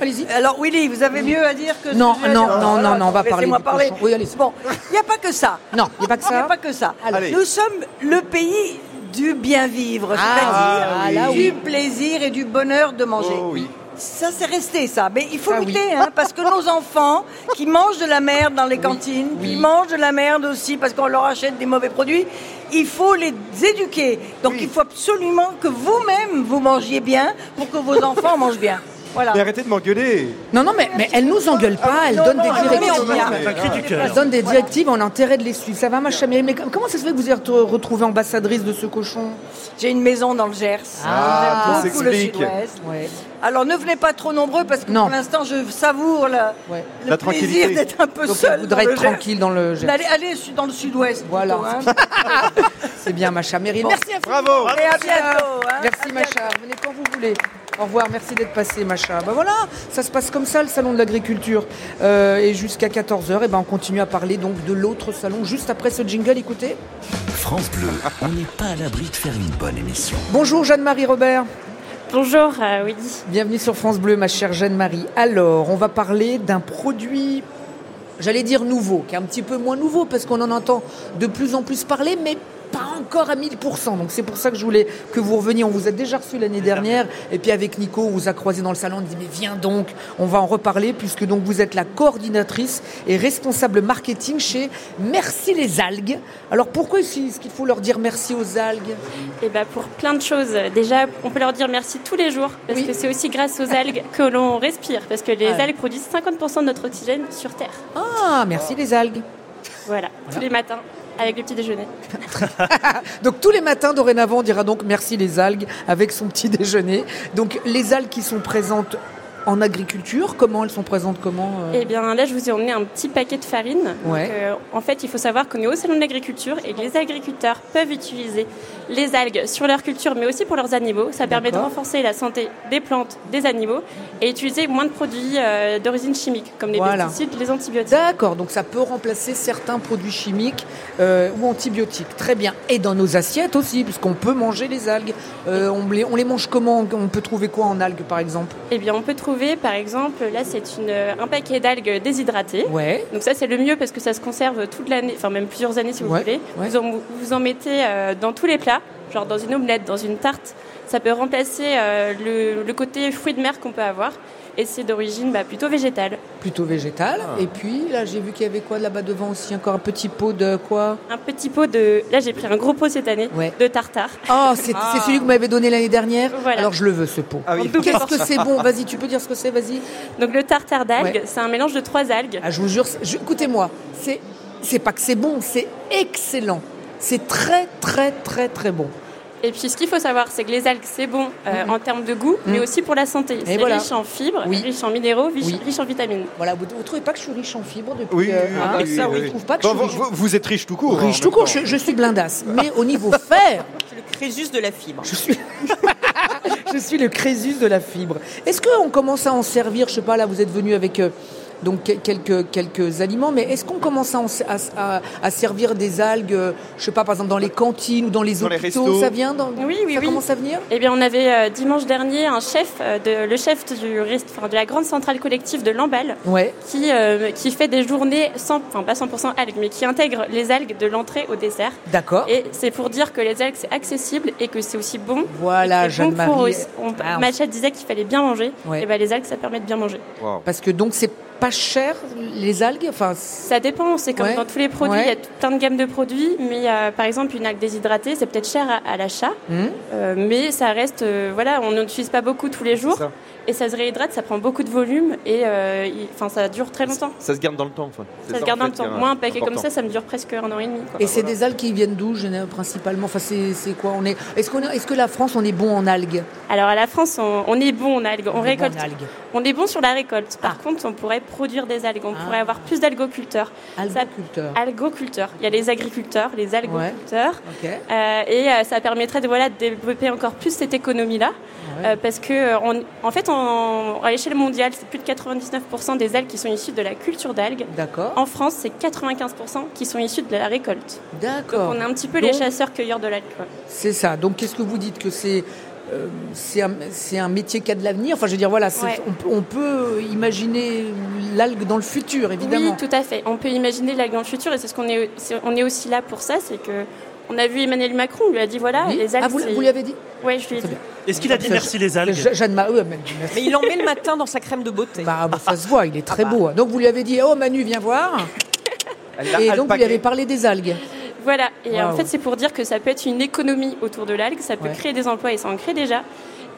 Allez-y. Alors Willy, vous avez mieux à dire que Non, non, non, non, non, on va parler Laissez-moi du parler. Oui, allez. Bon, il n'y a pas que ça. Non, il n'y a pas que Il n'y a ça. pas que ça. Allez. Nous sommes le pays du bien vivre, Ah, c'est-à-dire ah, du plaisir et du bonheur de manger. Oh oui. Ça, c'est resté ça. Mais il faut Ah, lutter, oui. hein, parce que nos enfants qui mangent de la merde dans les cantines, qui mangent de la merde aussi parce qu'on leur achète des mauvais produits, il faut les éduquer. Donc il faut absolument que vous-même vous mangiez bien pour que vos enfants mangent bien. Voilà. Mais arrêtez de m'engueuler. Non, non, mais, mais elle nous engueule pas, elle Non, donne des directives. Elle donne des directives, on a intérêt de les suivre. Ça va, Macha Myriam Mais comment ça se fait que vous êtes retrouvée ambassadrice de ce cochon? J'ai une maison dans le Gers. Ah, tout beaucoup le s'explique. sud-ouest. Ouais. Alors ne venez pas trop nombreux parce que Non. pour l'instant je savoure la- Ouais. le La plaisir tranquillité. d'être un peu Donc seul. voudrait dans être tranquille dans le Gers. Allez, allez dans le sud-ouest. Voilà. plutôt, hein. C'est bien, Macha Myriam. Bon. Merci à vous. Bravo. Et à bientôt. hein. Merci À Macha, venez quand vous voulez. Au revoir, merci d'être passé Macha. Ben voilà, ça se passe comme ça le salon de l'agriculture. Euh, et jusqu'à 14h, et ben on continue à parler donc de l'autre salon juste après ce jingle, écoutez. France Bleu, on n'est pas à l'abri de faire une bonne émission. Bonjour Jeanne-Marie Robert. Bonjour euh, Willy. Bienvenue sur France Bleu, ma chère Jeanne-Marie. Alors, on va parler d'un produit, j'allais dire nouveau, qui est un petit peu moins nouveau parce qu'on en entend de plus en plus parler, mais pas encore à 1000%. Donc c'est pour ça que je voulais que vous reveniez. On vous a déjà reçu l'année dernière. Et puis avec Nico, on vous a croisé dans le salon. On dit mais viens donc, on va en reparler puisque donc vous êtes la coordinatrice et responsable marketing chez Merci les algues. Alors pourquoi est-ce qu'il faut leur dire merci aux algues? Et bah pour plein de choses. Déjà, on peut leur dire merci tous les jours parce Oui. que c'est aussi grâce aux algues que l'on respire parce que les Ah. algues produisent 50% de notre oxygène sur Terre. Ah, merci les algues. Voilà, tous les matins avec le petit déjeuner. Donc tous les matins dorénavant, on dira donc merci les algues avec son petit déjeuner. Donc les algues qui sont présentes en agriculture, comment elles sont présentes comment euh Et bien là, je vous ai emmené un petit paquet de farine. Ouais. Donc, euh, en fait, il faut savoir qu'on est au salon de l'agriculture et que les agriculteurs peuvent utiliser les algues sur leur culture, mais aussi pour leurs animaux. Ça permet de renforcer la santé des plantes, des animaux et utiliser moins de produits euh, d'origine chimique, comme les Voilà. pesticides, les antibiotiques. D'accord, donc ça peut remplacer certains produits chimiques ou antibiotiques. Très bien. Et dans nos assiettes aussi, puisqu'on peut manger les algues. On, les, on les mange comment? On peut trouver quoi en algues par exemple? Eh bien, on peut trouver, par exemple, là, c'est une, un paquet d'algues déshydratées. Ouais. Donc ça, c'est le mieux parce que ça se conserve toute l'année, enfin même plusieurs années si vous Ouais, voulez. ouais. Vous, en, vous en mettez euh, dans tous les plats, genre dans une omelette, dans une tarte. Ça peut remplacer euh, le, le côté fruit de mer qu'on peut avoir. Et c'est d'origine bah, plutôt végétale. Plutôt végétal. Ah. Et puis là, j'ai vu qu'il y avait quoi là-bas devant aussi? Encore un petit pot de quoi? Un petit pot de. Là, j'ai pris un gros pot cette année Ouais. de tartare. Oh, c'est c'est celui que vous m'avez donné l'année dernière? Voilà. Alors je le veux ce pot. Ah oui. Qu'est-ce que c'est bon? Vas-y, tu peux dire ce que c'est Vas-y. Donc le tartare d'algues, Ouais. c'est un mélange de trois algues. Ah, je vous jure, je- écoutez-moi, c'est c'est pas que c'est bon, c'est excellent. C'est très très très très bon. Et puis ce qu'il faut savoir, c'est que les algues, c'est bon euh, Mhm. en termes de goût, mais aussi pour la santé. C'est voilà. riche en fibres, Oui. riche en minéraux, riche, Oui. riche en vitamines. Voilà, vous, vous trouvez pas que je suis riche en fibres depuis Oui, euh, oui, hein oui, Ça, oui, oui, oui. je trouve pas que Bon, je vous, suis vous- vous êtes riche tout court. hein, riche en tout court. Je, je suis blindasse, mais au niveau fer, C'est le Crésus de la fibre. je suis je suis le Crésus de la fibre. Est-ce qu'on commence à en servir Je sais pas, là, vous êtes venu avec. euh, donc que- quelques, quelques aliments, mais est-ce qu'on commence à, à, à- à servir des algues, euh, je sais pas, par exemple dans les cantines ou dans les Dans les hôpitaux restos. Ça vient dans, Oui, oui, Ça oui. commence à venir? Eh bien, on avait euh, dimanche dernier un chef, euh, de, le chef du, rest- enfin, de la grande centrale collective de Lamballe, Ouais. qui, euh, qui fait des journées, 100, enfin pas 100% algues, mais qui intègre les algues de l'entrée au dessert. D'accord. Et c'est pour dire que les algues, c'est accessible et que c'est aussi bon. Voilà, bon Jeanne-Marie. pour aussi- on- Ah, on- Machette disait qu'il fallait bien manger. Ouais. Et ben, les algues, ça permet de bien manger. Wow. Parce que donc c'est pas cher les algues. Enfin, Ça dépend, c'est comme Ouais. dans tous les produits, Ouais. il y a tout- plein de gammes de produits, mais euh, par exemple une algue déshydratée, c'est peut-être cher à, à l'achat, Hum. euh, mais ça reste, euh, voilà, on n'utilise pas beaucoup tous les jours, ça. Et ça se réhydrate, ça prend beaucoup de volume, et euh, il- ça dure très longtemps. Ça se garde dans le temps. enfin. Ça se en garde dans fait, le temps. est Moi, un paquet comme important. ça, ça me dure presque un an et demi. quoi. Et c'est des algues qui viennent d'où principalement? Enfin, c'est c'est quoi? On est Est-ce qu'on est, est-ce que la France on est bon en algues? Alors à la France, on, on est bon en algues, on, est bon récolte. en algues. On est bon sur la récolte. Par Ah. contre, on pourrait produire des algues, on Ah. pourrait avoir plus d'algoculteurs. Algoculteurs. Algoculteurs. Il y a les agriculteurs, les algoculteurs. Ok. Euh, et euh, ça permettrait de, voilà, de développer encore plus cette économie-là. Ouais. Euh, parce que, euh, on- en fait, en- à l'échelle mondiale, c'est plus de 99% des algues qui sont issues de la culture d'algues. D'accord. En France, c'est 95% qui sont issues de la récolte. D'accord. On est un petit peu les chasseurs-cueilleurs de l'algue. C'est ça. Donc qu'est-ce que vous dites que c'est euh, c'est un, métier qui a de l'avenir? Enfin, je veux dire, voilà, Ouais. on, peut- on peut imaginer l'algue dans le futur, évidemment. Oui, tout à fait. On peut imaginer l'algue dans le futur et c'est ce qu'on est, c'est- on est aussi là pour ça. C'est que on a vu Emmanuel Macron, on lui a dit voilà, Oui. les algues. Ah, vous, lui avez dit Ouais, je lui ai dit. Est-ce qu'il a dit merci les algues Je- Jeanne Marie, elle m'a dit merci. Mais il en met le matin dans sa crème de beauté. Bah, bah, ça se voit, il est très Ah bah. beau. Donc vous lui avez dit, oh Manu, viens voir. Et donc vous lui avez parlé des algues. Voilà, et en fait c'est pour dire que ça peut être une économie autour de l'algue, ça peut Ouais. créer des emplois et ça en crée déjà,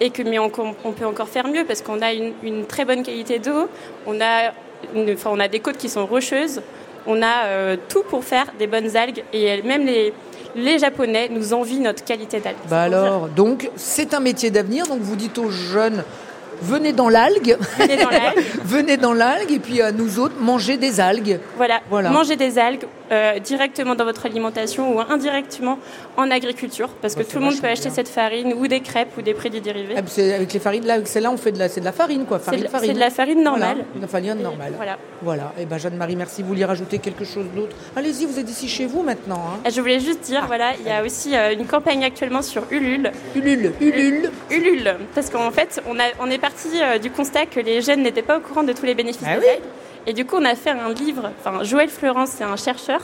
et que mais on, on peut encore faire mieux parce qu'on a une, une très bonne qualité d'eau, on a, une- enfin, on a des côtes qui sont rocheuses, on a euh, tout pour faire des bonnes algues et même les, les Japonais nous envient notre qualité d'algue. Bah alors, donc c'est un métier d'avenir. Donc vous dites aux jeunes, venez dans l'algue, Venez dans l'algue. venez dans l'algue, et puis à nous autres, mangez des algues. Voilà, Voilà. mangez des algues euh, directement dans votre alimentation ou indirectement en agriculture, parce que Ouais, tout le monde peut acheter bien. cette farine ou des crêpes ou des produits dérivés. Ah, avec les farines, là, avec celle-là, on fait de la, c'est de la farine, quoi. C'est Farine, de, farine. c'est de la farine normale. Voilà, de la farine normale. Voilà. Voilà. Et ben Jeanne-Marie, merci. Vous vouliez rajouter quelque chose d'autre? Allez-y, vous êtes ici chez vous maintenant. hein. Ah, Je voulais juste dire, voilà, il y a aussi euh, une campagne actuellement sur Ulule. Ulule, Ulule. Ulule, parce qu'en fait, on, a, on est parti euh, du constat que les jeunes n'étaient pas au courant de tous les bénéfices Ah des oui algues. Et du coup, on a fait un livre. Enfin, Joël Florence, c'est un chercheur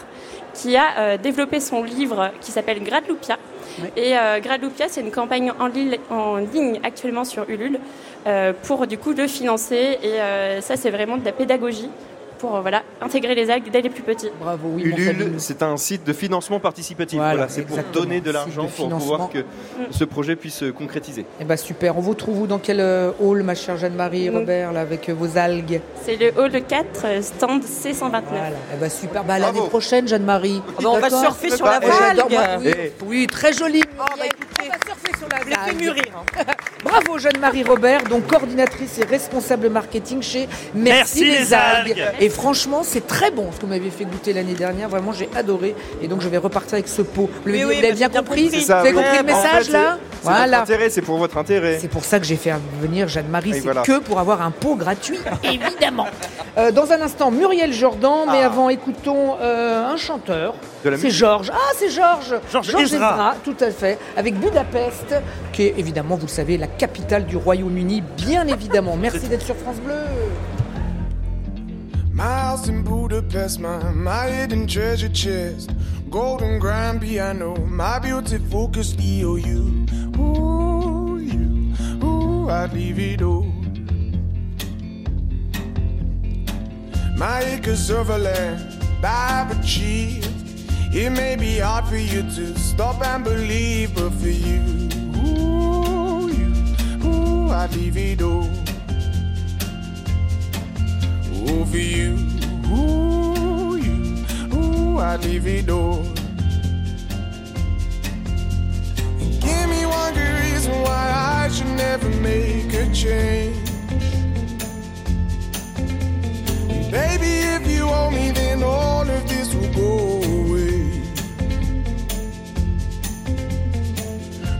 qui a euh, développé son livre qui s'appelle Gradloupia. Ouais. Et euh, Gradloupia, c'est une campagne en ligne, en ligne actuellement sur Ulule euh, pour du coup le financer. Et euh, ça, c'est vraiment de la pédagogie pour euh, voilà, intégrer les algues dès les plus petits. Bravo, oui. Ulule, c'est un site de financement participatif. Voilà, Voilà, c'est pour donner de l'argent pour pouvoir que ce projet puisse se concrétiser. Eh ben super. On vous trouve où dans quel euh, hall, ma chère Jeanne-Marie, Mm. Robert, là, avec euh, vos algues? C'est le hall 4, euh, stand C129. Voilà. Eh ben super. Bah, l'année prochaine, Jeanne-Marie. Ah bah, on va surfer sur la valgue. oui, oui, très joli. Oh, bah, Muriel. écoutez, On va surfer sur la vague. mûrir. hein. Bravo Jeanne-Marie Robert, donc coordinatrice et responsable marketing chez Merci, Merci les, les algues. algues. Et franchement, c'est très bon ce que vous m'avez fait goûter l'année dernière. Vraiment, j'ai adoré. Et donc, je vais repartir avec ce pot. Vous l'avez Oui, oui, bien compris. Vous avez oui. compris le En message fait, là C'est Voilà. pour votre intérêt. C'est pour ça que j'ai fait venir Jeanne-Marie. C'est voilà. que pour avoir un pot gratuit, évidemment. Euh, dans un instant, Muriel Jordan, mais Ah. avant, écoutons euh, un chanteur. C'est. Georges. Ah, c'est Georges. Georges Ezra. tout à fait. Avec Budapest, qui est évidemment, vous le savez, la capitale du Royaume-Uni, bien évidemment. Merci d'être sur France Bleu. My house in Budapest, my, my hidden treasure chest. Golden grand piano, my beauty focused EOU. Ooh, you, ooh, I'd leave it all. my acres of land I've achieved. It may be hard for you to stop and believe, but for you, ooh, you, ooh, I'd leave it all. Ooh, for you, ooh, you, ooh, I'd leave it all. Give me one good reason why I should never make a change. Baby, if you owe me, then all of this will go away.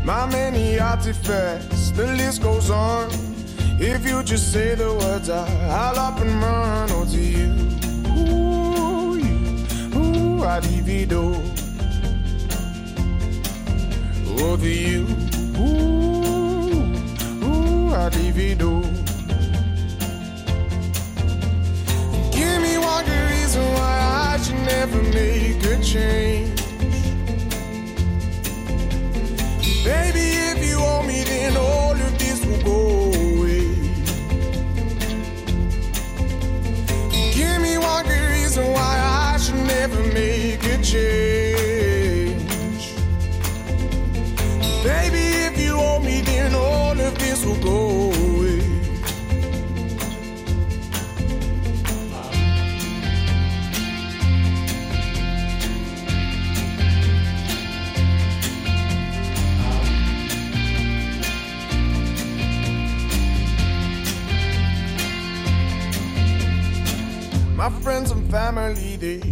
My many artifacts, the list goes on. If you just say the words, I, I'll up and run. Oh, to you, ooh, you, ooh, I'd it all. Oh, to you, ooh, ooh, I'd it all. Give me one good reason why I should never make a change.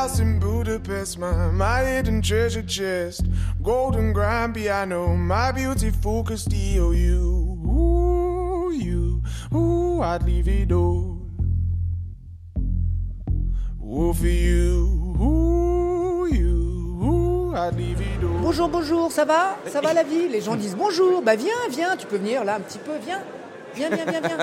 house in Budapest, my, my hidden treasure chest, golden grand piano, my beautiful Castillo, you, ooh, you, ooh, I'd leave it all. Ooh, for you, ooh, you, ooh, I'd leave it all. Bonjour, bonjour, ça va? Ça va la vie? Les gens disent bonjour, bah viens, viens, tu peux venir là un petit peu, viens. Viens, viens, viens, viens.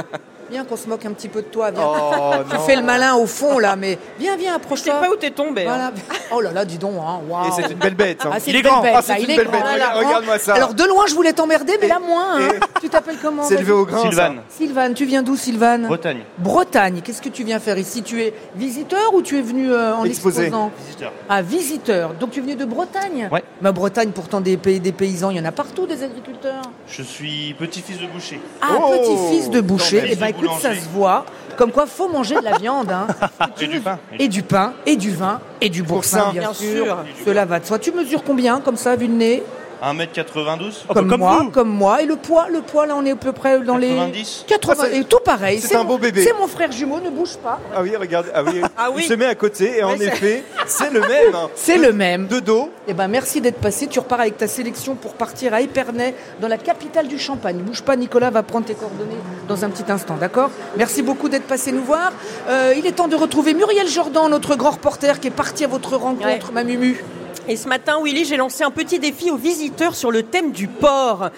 Viens qu'on se moque un petit peu de toi, viens. Oh, tu non. fais le malin au fond là, mais viens, viens, approche-toi. Je sais pas où t'es tombé, Voilà. hein. Oh là là, dis donc, hein. waouh. Et c'est une belle bête. hein. Ah, c'est une belle bête, Ah, là, c'est il une est belle grand. Regarde-moi ça. Alors de loin, je voulais t'emmerder, mais là moins. hein. Tu t'appelles comment C'est levé au grain. Sylvane. Sylvane, tu viens d'où Sylvane Bretagne. Bretagne. Qu'est-ce que tu viens faire ici? Tu es visiteur ou tu es venu euh, en Exposé. exposant Visiteur. Ah, visiteur. Donc tu es venu de Bretagne? Ouais. Ma Bretagne, pourtant des pays, des paysans, il y en a partout des agriculteurs. Je suis petit-fils de boucher. Ah, Oh petit-fils de boucher. Écoute, ça se voit. Comme quoi, faut manger de la viande. hein. Et du pain. Et du pain, et du vin, et du boursin, bien, sûr. Cela va de soi. Tu mesures combien, comme ça, vu le nez? 1m92. comme, comme moi, vous. comme moi. Et le poids, le poids, là, on est à peu près dans les 90. 80. Ah, et tout pareil. c'est un mon- beau bébé. C'est mon frère jumeau, ne bouge pas. Ah oui, regarde. Ah oui. Ah oui. Il se met à côté et en effet, c'est le même. hein. C'est le même. De dos. Eh ben, merci d'être passé. Tu repars avec ta sélection pour partir à Épernay, dans la capitale du Champagne. Bouge pas, Nicolas va prendre tes coordonnées dans un petit instant, d'accord? Merci beaucoup d'être passé nous voir. Euh, il est temps de retrouver Muriel Jordan, notre grand reporter qui est parti à votre rencontre, Ouais. ma Mumu. Et ce matin, Willy, j'ai lancé un petit défi aux visiteurs sur le thème du porc.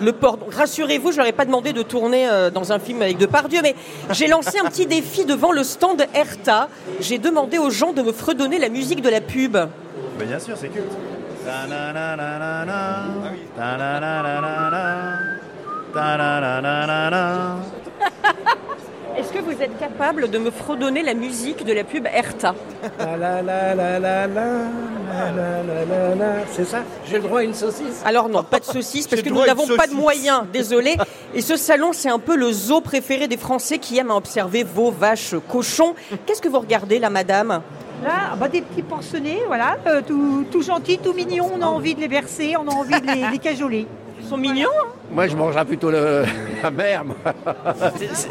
Le. Donc, rassurez-vous, je leur ai pas demandé de tourner euh, dans un film avec Depardieu, mais j'ai lancé un petit défi devant le stand Erta. J'ai demandé aux gens de me fredonner la musique de la pub. Bah, bien sûr, c'est culte. Est-ce que vous êtes capable de me fredonner la musique de la pub Erta C'est ça J'ai le droit à une saucisse Alors non, pas de saucisse, parce que nous n'avons pas de moyens, désolé. Et ce salon, c'est un peu le zoo préféré des Français qui aiment observer vos vaches, cochons. Qu'est-ce que vous regardez là, madame? Là, bah, des petits porcelains, voilà, euh, tout, tout gentils, tout mignons, on a envie de les bercer, on a envie de les, les cajoler. Sont mignons. hein Moi, je mangerais plutôt le, la mer.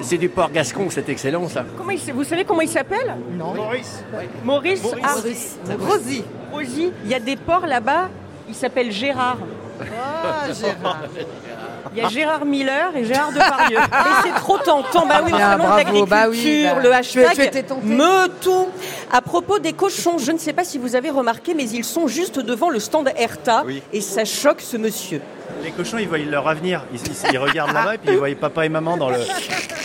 C'est- du porc gascon, c'est excellent ça. Comment il vous savez comment il s'appelle? Non. Maurice. Maurice? ah, Maurice. Rosie. Rosie. Il y a des porcs là-bas. Il s'appelle Gérard. Ah, Gérard. Il y a Gérard Miller et Gérard Depardieu. Et c'est trop tentant. Bah oui, salon bravo. Bah oui, bah, le tu as- hashtag tu tenté. me tout. À propos des cochons, je ne sais pas si vous avez remarqué, mais ils sont juste devant le stand Erta et ça choque ce monsieur. Les cochons, ils voient leur avenir. Ils, ils- ils regardent là-bas et puis ils voient papa et maman dans le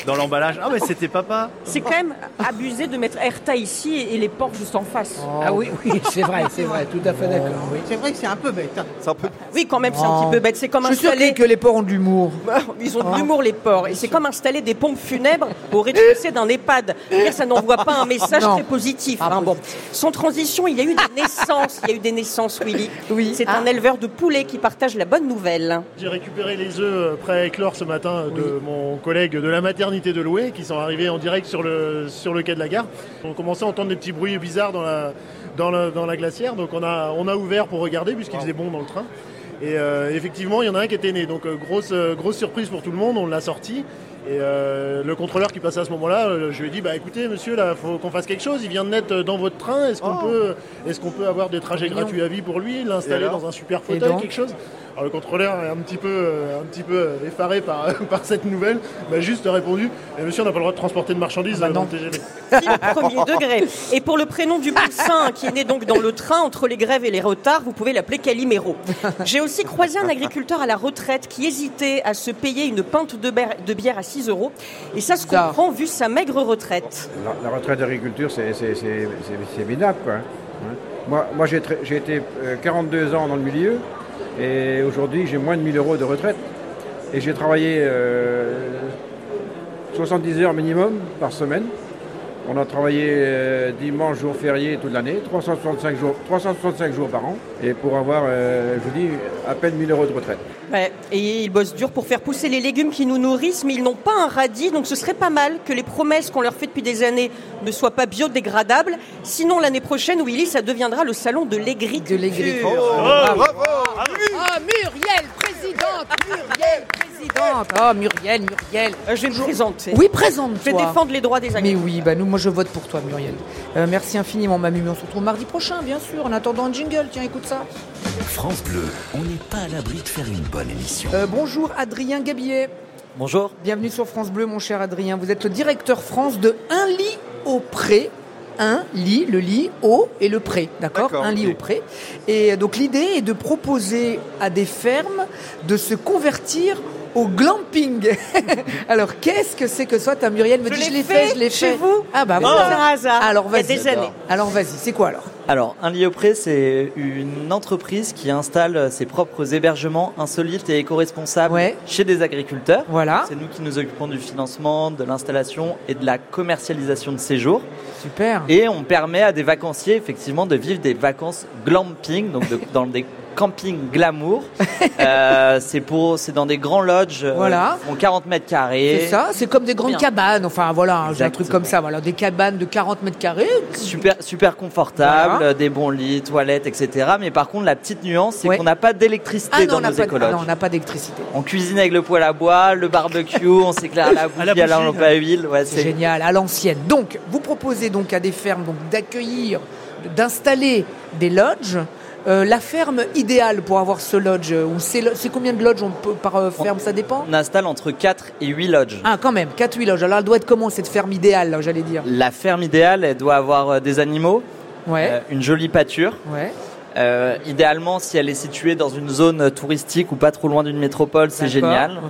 dans l'emballage. Ah, mais c'était papa. C'est quand même abusé de mettre Erta ici et les porcs juste en face. Ah oui, oui, c'est vrai, c'est vrai, tout à fait d'accord. oui. C'est vrai que c'est un peu bête. hein. Un peu. Oui, quand même, c'est un petit peu bête. C'est comme Je suis sûr installer. que les porcs ont de l'humour. Ils ont de l'humour, les porcs. Et c'est comme installer des pompes funèbres au rez-de-chaussée d'un EHPAD. Ça n'envoie pas un message Non. très positif. hein. Bon. Sans transition, il y a eu des naissances. Il y a eu des naissances, Willy. Oui. C'est Ah. un éleveur de poulets qui partage la bonne nouvelle. J'ai récupéré les œufs euh, prêts à éclore ce matin de mon collègue de la maternité de Loué qui sont arrivés en direct sur le, sur le quai de la gare. On commençait à entendre des petits bruits bizarres dans la, dans la, dans la glacière, donc on a, on a ouvert pour regarder puisqu'il faisait bon dans le train. Et euh, effectivement, il y en a un qui était né, donc euh, grosse, euh, grosse surprise pour tout le monde, on l'a sorti. Et euh, le contrôleur qui passait à ce moment-là, euh, je lui ai dit bah écoutez monsieur là, faut qu'on fasse quelque chose. Il vient de naître dans votre train. Est-ce qu'on peut, est-ce qu'on peut avoir des trajets gratuits à vie pour lui, l'installer dans un super fauteuil, quelque chose? Alors le contrôleur est un petit peu, euh, un petit peu euh, effaré par, par cette nouvelle, m'a juste répondu Eh, Monsieur, on n'a pas le droit de transporter de marchandises Ah bah euh, dans le TGV. Signe premier degré. Et pour le prénom du poussin qui est né donc dans le train entre les grèves et les retards, vous pouvez l'appeler Calimero. J'ai aussi croisé un agriculteur à la retraite qui hésitait à se payer une pinte de bière, de bière à 6 euros. Et ça se comprend vu sa maigre retraite. La, la retraite d'agriculture, c'est minable. Quoi. Hein. Moi, moi j'ai été euh, 42 ans dans le milieu et aujourd'hui j'ai moins de 1000 euros de retraite. Et j'ai travaillé euh, 70 heures minimum par semaine. On a travaillé euh, dimanche, jour férié toute l'année, 365 jours, 365 jours par an. Et pour avoir, euh, je vous dis, à peine 1000 euros de retraite. Ouais, et ils bossent dur pour faire pousser les légumes qui nous nourrissent, mais ils n'ont pas un radis, donc ce serait pas mal que les promesses qu'on leur fait depuis des années ne soient pas biodégradables. Sinon, l'année prochaine, Willy, ça deviendra le salon de l'agriculture. De l'agriculture. Oh, Bravo. bravo Ah, Muriel, présidente Muriel, présidente Oh, Muriel, Muriel Euh, je vais me présenter. Oui, présente-toi Je vais défendre les droits des Mais agriculteurs. oui, bah nous, moi je vote pour toi, Muriel. Euh, merci infiniment, Mamie. On se retrouve mardi prochain, bien sûr. En attendant un jingle, tiens, écoute ça. France Bleu, on n'est pas à l'abri de faire une bonne émission. Euh, bonjour, Adrien Gabillet. Bonjour. Bienvenue sur France Bleu, mon cher Adrien. Vous êtes le directeur France de Un lit au pré. Un lit, le lit, au et le pré, d'accord Un lit au pré. Et donc l'idée est de proposer à des fermes de se convertir au glamping. Alors qu'est-ce que c'est que ça Ta Muriel me Je dit je l'ai fait fait, je l'ai chez fait. vous. Ah bah hasard, Alors il y a vas-y. des années. Alors vas-y, c'est quoi alors? Alors, un lit au pré, c'est une entreprise qui installe ses propres hébergements insolites et éco-responsables Ouais. chez des agriculteurs. Voilà. C'est nous qui nous occupons du financement, de l'installation et de la commercialisation de séjours. Super. Et on permet à des vacanciers, effectivement, de vivre des vacances glamping, donc de- dans des campings glamour. Euh, c'est pour, c'est dans des grands lodges euh, Voilà. qui font 40 mètres carrés. C'est ça, c'est comme des grandes Bien. cabanes, enfin voilà, un truc comme ça, voilà, des cabanes de 40 mètres carrés. Super, super confortable, Voilà. des bons lits, toilettes, etc. Mais par contre, la petite nuance, c'est Ouais. qu'on n'a pas d'électricité Ah dans nos écologes. ah non, on n'a pas d'électricité. On cuisine avec le poêle à bois, le barbecue, on s'éclaire à la bougie, à la, bougie. lampe à huile. Ouais, C'est génial, à l'ancienne. Donc, vous proposez donc à des fermes donc d'accueillir, d'installer des lodges. Euh, la ferme idéale pour avoir ce lodge, euh, ou c'est, combien de lodges on peut, par euh, ferme, ça dépend? On installe entre 4 et 8 lodges. Ah, quand même, 4-8 lodges. Alors, elle doit être comment cette ferme idéale, là, j'allais dire? La ferme idéale, elle doit avoir des animaux, Ouais. euh, une jolie pâture. Ouais. Euh, idéalement, si elle est située dans une zone touristique ou pas trop loin d'une métropole, c'est génial.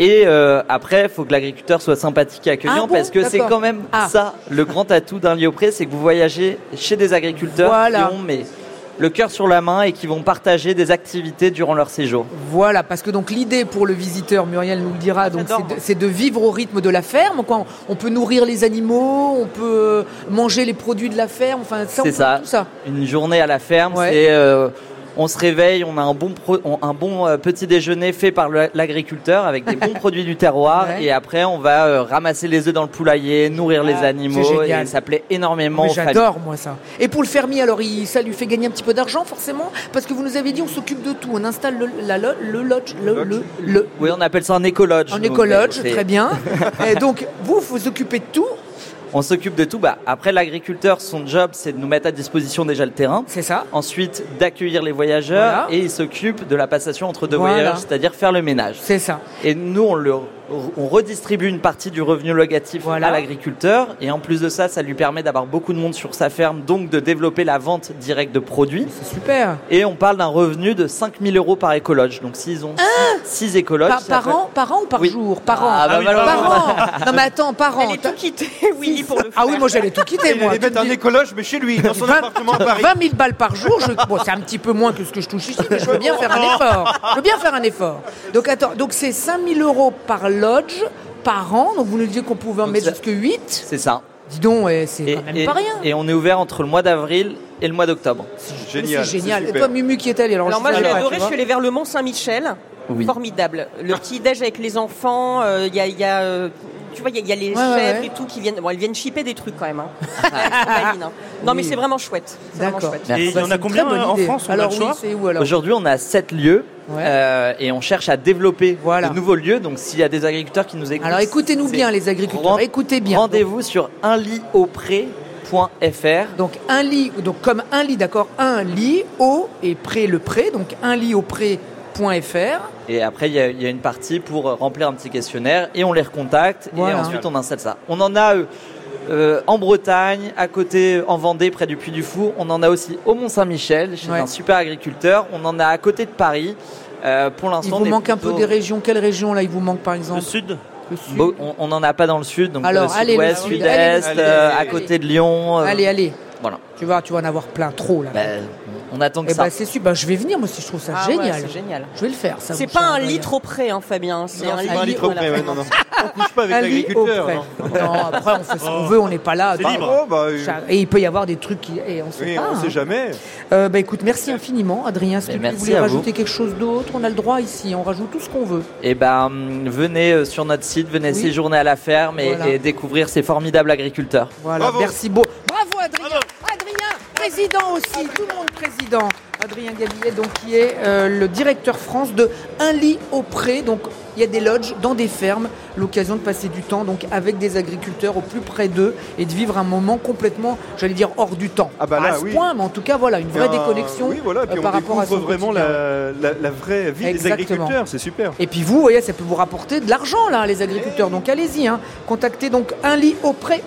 Et euh, après, il faut que l'agriculteur soit sympathique et accueillant Ah bon? parce que c'est quand même Ah. ça le grand atout d'un lieu près, c'est que vous voyagez chez des agriculteurs Voilà. qui ont mais, le cœur sur la main et qui vont partager des activités durant leur séjour. Voilà, parce que donc l'idée pour le visiteur, Muriel nous le dira, donc c'est de, vivre au rythme de la ferme. Quoi. On peut nourrir les animaux, on peut manger les produits de la ferme, enfin ça, on peut- ça. tout ça. Une journée à la ferme, Ouais. c'est euh, On se réveille, on a un bon, pro- on- un bon euh, petit déjeuner fait par le- l'agriculteur avec des bons produits du terroir. Ouais. Et après, on va euh, ramasser les œufs dans le poulailler, nourrir les Ah, animaux. Et ça plaît énormément. J'adore moi ça. Et pour le fermier, alors il, ça lui fait gagner un petit peu d'argent forcément? Parce que vous nous avez dit on s'occupe de tout. On installe le, la, lo- le lodge, le, le, le- Oui, on appelle ça un écolodge. un écolodge, très bien. Et donc vous, vous occupez de tout On s'occupe de tout. Bah, après, l'agriculteur, son job, c'est de nous mettre à disposition déjà le terrain. C'est ça. Ensuite, d'accueillir les voyageurs. Voilà. Et il s'occupe de la passation entre deux Voilà. voyageurs, c'est-à-dire faire le ménage. C'est ça. Et nous, on, le, on redistribue une partie du revenu locatif Voilà. à l'agriculteur. Et en plus de ça, ça lui permet d'avoir beaucoup de monde sur sa ferme, donc de développer la vente directe de produits. C'est super. Et on parle d'un revenu de 5000 euros par écologe. Donc s'ils ont 6 écologes. Par, par peut- an, par an ou par Oui. jour? Par an. Ah, bah, par malheureusement. an. Non mais attends, par an. Est tout quittée, Willy, pour le faire. Ah oui, moi j'allais tout quitter Il moi. allait mettre un écologe, mais chez lui, dans son 20, appartement à Paris. 20 000 balles par jour, je- bon, c'est un petit peu moins que ce que je touche ici, mais je veux bien faire un effort. Je veux bien faire un effort. Donc attends, donc c'est 5 000 euros par lodge par an. Donc vous nous disiez qu'on pouvait en Donc mettre jusque 8. C'est ça. Dis donc, c'est quand même et, pas rien. et on est ouvert entre le mois d'avril et le mois d'octobre. Mais C'est génial. Et toi, Mumu qui est allé alors, Alors moi j'ai adoré, je suis allée vers le Mont Saint-Michel. Oui. Formidable. Le petit déj avec les enfants, euh, il y a, il y a, euh, tu vois, il y a, il y a les Ouais, chèvres ouais. et tout qui viennent. Bon, elles viennent chipper des trucs quand même. Hein. Malines, hein. Non mais c'est vraiment chouette. C'est vraiment D'accord. chouette. Et il y en a Bah, combien bonne en idée. France on a Alors le oui, choix c'est où alors Aujourd'hui, on a 7 lieux Ouais. euh, et on cherche à développer Voilà. de nouveaux lieux. Donc s'il y a des agriculteurs qui nous écoutent. Alors écoutez-nous bien les agriculteurs, Rend- écoutez bien. Rendez-vous sur unlitaupré.fr. Donc un lit, donc comme un lit, d'accord, un lit au et pré le pré, donc un lit au Et après, il y, a- il y a une partie pour remplir un petit questionnaire et on les recontacte Voilà. et ensuite on installe ça. On en a euh, euh, en Bretagne, à côté en Vendée, près du Puy du Fou. On en a aussi au Mont-Saint-Michel, chez Ouais. un super agriculteur. On en a à côté de Paris. Euh, pour Il l'instant, vous on est manque un peu des régions. Quelle région là il vous manque par exemple? Le sud Le sud. Bon, on n'en a pas dans le sud, donc Alors, allez, le sud-ouest, sud, sud-est, euh, sud, à allez. côté de Lyon. euh, Allez, allez. Voilà. Tu vas, tu vas en avoir plein, trop là. Ben, on attend que Eh ça. ben, c'est super. Ben, je vais venir moi aussi. Je trouve ça Ah ouais, génial. c'est génial. Je vais le faire. Ça C'est pas un litre au près, hein, Fabien. C'est Non, un lit. un litre au voilà. près, ouais, non, non. On couche pas avec Un lit au l'agriculteur. près. non. Non, après on fait ce qu'on veut. On n'est pas là. C'est Bah, libre. Oh, bah, euh, Et il peut y avoir des trucs qui. Et on sait oui, pas. on hein. sait jamais. Euh, bah écoute, merci infiniment, Adrien. Est-ce que vous. rajouter quelque chose d'autre? On a le droit ici. On rajoute tout ce qu'on veut. Et ben, hum, venez euh, sur notre site, venez séjourner à la ferme et, et découvrir ces formidables agriculteurs. Voilà, Bravo. merci beau. Président aussi, tout le monde président. Adrien Gabillet, donc qui est euh, le directeur France de Un lit au pré. Donc il y a des lodges dans des fermes, l'occasion de passer du temps donc avec des agriculteurs au plus près d'eux et de vivre un moment complètement, j'allais dire hors du temps. Ah bah là, à ce oui. point, mais en tout cas voilà une vraie Bien, déconnexion Oui, voilà. Puis euh, on par rapport à son vraiment la, la, la vraie vie des agriculteurs. C'est super. Et puis vous, voyez, ça peut vous rapporter de l'argent là, les agriculteurs. Donc allez-y, hein. contactez donc un lit au pré.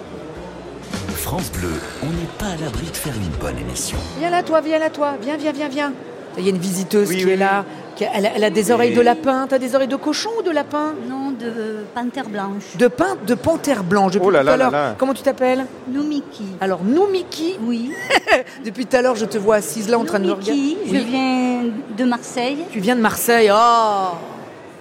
France Bleu, on pas à l'abri de faire une bonne émission. Viens là, toi, viens là, toi. Viens, viens, viens, viens. Il y a une visiteuse Oui, qui oui, est là. qui a- elle, a, elle a des oreilles de lapin. T'as des oreilles de cochon ou de lapin? Non, de panthère blanche. De pain, de panthère blanche. Depuis Oh là tout là à là l'heure. là. Comment tu t'appelles? Noumiki. Alors, nous, Mickey. Oui. Depuis tout à l'heure, je te vois assise là en train de me regarder. Noumiki, je Oui. viens de Marseille. Tu viens de Marseille? Oh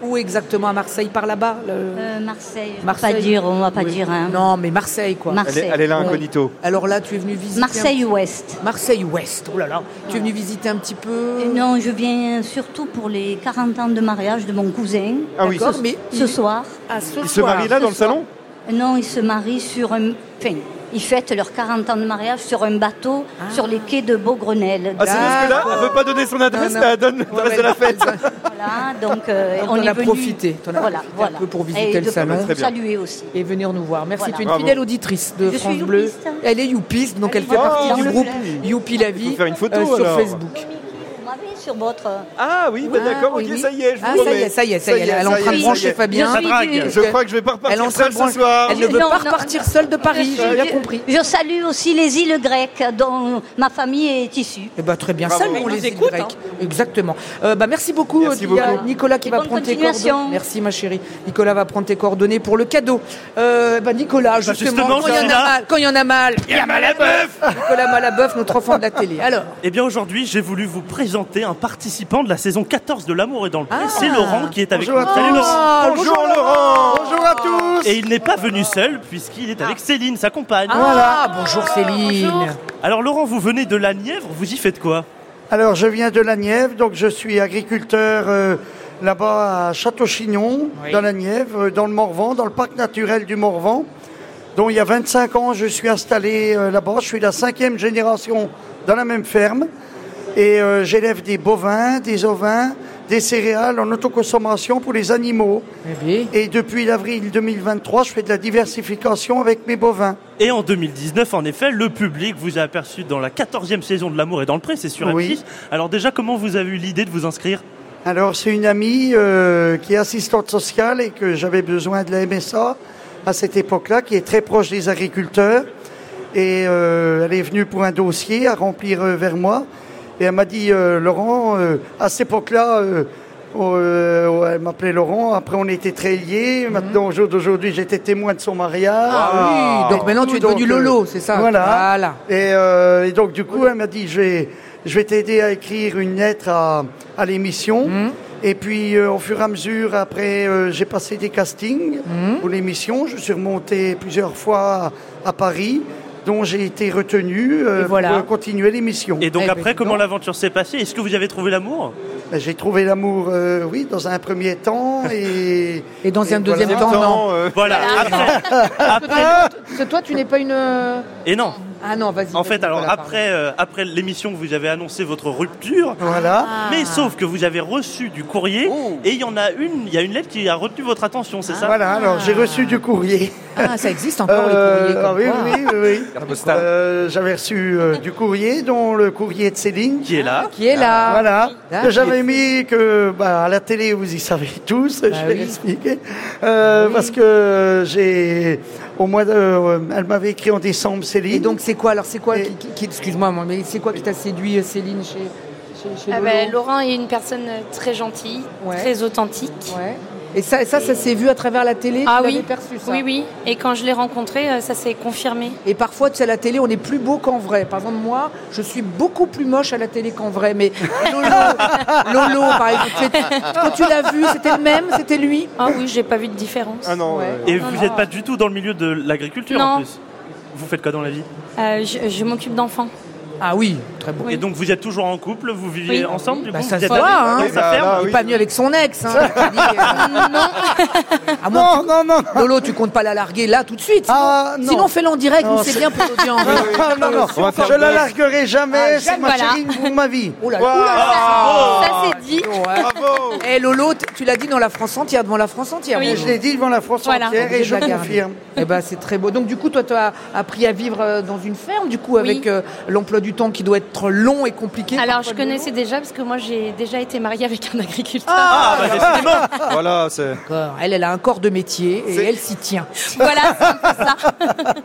Où exactement? À Marseille Par là-bas le- Euh, Marseille. Marseille. pas dire, on va pas Oui. dire. hein. Non, mais Marseille, quoi. Elle est, Marseille. elle est là Ouais. incognito. Alors là, tu es venu visiter. un- Marseille-Ouest. Marseille-Ouest. Oh là là. Tu es venu visiter un petit peu. Et Non, je viens surtout pour les 40 ans de mariage de mon cousin. Ah oui. D'accord, mais Ce soir. Ah, ce Il se marie là dans le salon? Non, ils se marient sur un. Enfin, ils fêtent leurs 40 ans de mariage sur un bateau sur les quais de Beaugrenelle. Ah, c'est parce que là, elle veut pas donner son adresse, Non, mais non. elle donne l'adresse Ouais, de la fête. Voilà, donc, euh, Donc, on est as venu. profité, voilà, profité voilà. un peu pour visiter Et le salon. vous Très bien. saluer aussi. Et venir nous voir. Merci, Voilà. tu es une Bravo. fidèle auditrice de Je suis France Bleu. youpiste. Elle est youpiste, donc elle, Elle fait partie du groupe. Youpi la vie faut faire une photo, euh, sur. Facebook. Sur votre. Ah oui, bah Ah, d'accord, oui, ok, oui. ça y est, je vous Ah, ça y est, ça y est, ça y est, elle est en train de brancher. Fabien. Je crois que je vais pas repartir seule de ce soir. Elle ne veut pas repartir seule de Paris, j'ai bien compris. Je salue aussi les îles grecques dont ma famille est issue. Eh ben, très bien, saluons les nous îles grecques. hein. Exactement. Euh, bah, merci beaucoup. Nicolas qui va prendre tes coordonnées. Merci ma chérie. Nicolas va prendre tes coordonnées pour le cadeau. Euh, bah, Nicolas, justement, quand il y en a mal, il y en a mal, à bœuf Nicolas Malabeuf, notre enfant de la télé. Alors, Eh bien aujourd'hui, j'ai voulu vous présenter un participant de la saison 14 de L'amour et dans le pré. Ah. C'est Laurent qui est avec Bonjour nous. à Salut tous. Laurent Ah, Bonjour Laurent Bonjour à tous Et il n'est pas venu seul puisqu'il est avec Céline, sa compagne. ah, bonjour Céline. Alors Laurent, vous venez de la Nièvre, vous y faites quoi? Alors, je viens de la Nièvre, donc je suis agriculteur euh, là-bas à Château-Chignon, Oui. dans la Nièvre, euh, dans le Morvan, dans le parc naturel du Morvan. Donc, il y a 25 ans, je suis installé euh, là-bas. Je suis la cinquième génération dans la même ferme. Et euh, j'élève des bovins, des ovins, des céréales en autoconsommation pour les animaux. Et depuis l'avril 2023, je fais de la diversification avec mes bovins. Et en 2019, en effet, le public vous a aperçu dans la 14e saison de L'amour et dans le pré, c'est sur Oui. M6. Alors déjà, comment vous avez eu l'idée de vous inscrire? Alors, c'est une amie euh, qui est assistante sociale et que j'avais besoin de la MSA à cette époque-là, qui est très proche des agriculteurs. Et euh, elle est venue pour un dossier à remplir euh, vers moi. Et elle m'a dit, euh, Laurent, euh, à cette époque-là, euh, elle m'appelait Laurent. Après, on était très liés. Maintenant, au jour d'aujourd'hui, j'étais témoin de son mariage. Ah oui, donc Et maintenant, tu es devenu donc, Lolo, c'est ça Voilà. Voilà. Et, et donc, du coup, elle m'a dit, je vais, je vais t'aider à écrire une lettre à, à l'émission. Mmh. Et puis, au fur et à mesure, après, j'ai passé des castings Mmh. pour l'émission. Je suis remonté plusieurs fois à, à Paris, dont j'ai été retenu euh, pour euh, continuer l'émission. Et donc Eh ben, après, comment l'aventure s'est passée Est-ce que vous avez trouvé l'amour Ben, J'ai trouvé l'amour, euh, oui, dans un premier temps. Et, Et dans un et deuxième voilà. temps, non. Voilà. C'est toi, tu n'es pas une. euh, Et non. Ah non, vas-y. En fait, alors après, euh, après l'émission, vous avez annoncé votre rupture. Voilà. Mais sauf que vous avez reçu du courrier et il y en a une, il y a une lettre qui a retenu votre attention, c'est ça? Voilà, alors j'ai reçu du courrier. Ah, ça existe encore Euh, les courriers comme ah oui, quoi. oui, oui, oui. Euh, J'avais reçu euh, du courrier, dont le courrier de Céline. Qui est là. Qui est là. Voilà. Ah, Que j'avais mis que bah, à la télé, vous y savez tous, je vais oui. expliquer. Euh, Parce que j'ai au mois de, euh, elle m'avait écrit en décembre, Céline. Et donc c'est quoi alors c'est quoi qui, qui- qui- excuse-moi moi, mais c'est quoi qui t'a séduit euh, Céline chez chez, chez Ah ben, Laurent est une personne euh, très gentille, Ouais. très authentique. Et ça ça ça s'est vu à travers la télé Ah tu oui, l'avais perçu ça oui, oui. Et quand je l'ai rencontré, euh, ça s'est confirmé. Et parfois, tu sais, à la télé, on est plus beau qu'en vrai. Par exemple, moi, je suis beaucoup plus moche à la télé qu'en vrai. Mais Lolo, Lolo, par exemple, tu- quand tu l'as vu, c'était le même, c'était lui. Ah oui, j'ai pas vu de différence. Ah non. Et Non, vous n'êtes pas du tout dans le milieu de l'agriculture Non. en plus. Vous faites quoi dans la vie? Euh, je je m'occupe d'enfants. Ah oui, très beau. Et donc vous êtes toujours en couple, vous viviez Oui. ensemble du Bah, coup ça vous se voit, hein. ferme Il est pas venu avec son ex. Hein. Ah, non, non, non, Lolo, tu comptes pas la larguer là tout de suite. Sinon, Ah, non. sinon fais-le en direct, Non, nous c'est bien pour l'audience. Ah, non, non, On va faire je la larguerai jamais, Ah, c'est ma voilà. chérie pour ma vie. Oh là Wow. là, oh là là. Ça c'est dit. Bravo. Et Lolo, t- tu l'as dit dans la France entière, devant la France entière. Oui, Lolo. je l'ai dit devant la France entière et je confirme. Eh ben, c'est très beau. Donc du coup, toi, tu as appris à vivre euh, dans une ferme, du coup, avec euh, l'emploi du temps qui doit être long et compliqué. Alors je connaissais déjà parce que moi j'ai déjà été mariée avec un agriculteur. Ah, bah, décidément. Voilà, c'est. Elle, elle a un corps de métier et elle s'y tient. Voilà,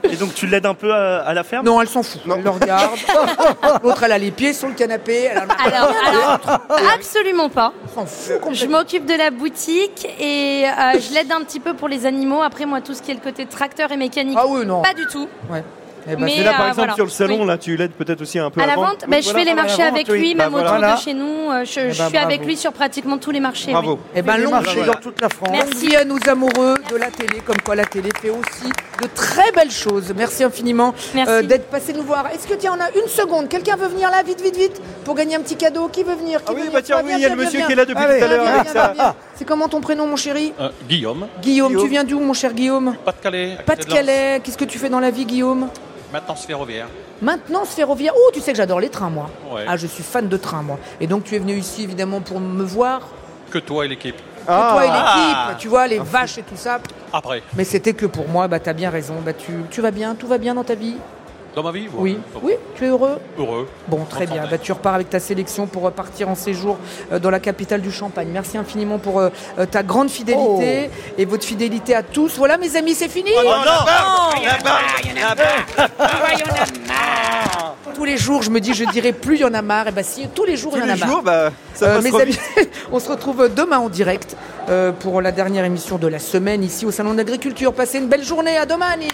Et donc tu l'aides un peu à, à la ferme? Non, elle s'en fout. Elle le regarde. L'autre, elle a les pieds sur le canapé. Elle en a Alors, absolument pas. Fout Je m'occupe de la boutique et euh, je l'aide un petit peu pour les animaux. Après, moi, tout ce qui est le côté tracteur et mécanique, Ah oui, non. pas du tout. Ouais. Eh ben, Mais, Mais là, par euh, exemple, voilà. sur le salon, Oui. là, tu l'aides peut-être aussi un peu À la vente, ben, je fais les marchés avec lui, Bah, même voilà. autour Voilà. de chez nous. euh, Je, je ben, suis avec lui sur pratiquement tous les marchés. Bravo. oui. Eh ben, longue marchés vie. dans toute la France. Vie à nos amoureux de la télé, comme quoi la télé fait aussi de très belles choses. Merci infiniment Merci. euh, d'être passé nous voir. Est-ce que tiens, on a une seconde Quelqu'un veut venir là, vite, vite, vite, pour gagner un petit cadeau Qui veut venir Qui Ah veut oui, venir bah tiens, oui, il y a le monsieur qui est là depuis viens. tout à l'heure. C'est comment ton prénom, mon chéri Guillaume. Guillaume. Guillaume. Tu viens d'où, mon cher Guillaume Pas-de-Calais. Pas de Calais. Qu'est-ce que tu fais dans la vie, Guillaume Maintenance ferroviaire. Maintenance ferroviaire. Oh, tu sais que j'adore les trains, moi. Ouais. Ah, je suis fan de trains, moi. Et donc, tu es venu ici, évidemment, pour me voir. Que toi et l'équipe. Que toi et l'équipe, Ah. tu vois, les vaches et tout ça. Après. Mais c'était que pour moi, bah t'as bien raison. Bah tu, tu vas bien, tout va bien dans ta vie? Dans ma vie Oui. Oui, tu es heureux Heureux. Bon, très bien. Bah, tu repars avec ta sélection pour euh, partir en séjour euh, dans la capitale du Champagne. Merci infiniment pour euh, ta grande fidélité et votre fidélité à tous. Voilà, mes amis, c'est fini. Oh non, Tous les jours, je me dis, je dirais plus, il y en a marre. Et bah si, tous les jours, il y en a les marre. jours, bah, ça Euh, mes amis, on se retrouve demain en direct euh, pour la dernière émission de la semaine ici au Salon d'Agriculture. Passez une belle journée. À domani.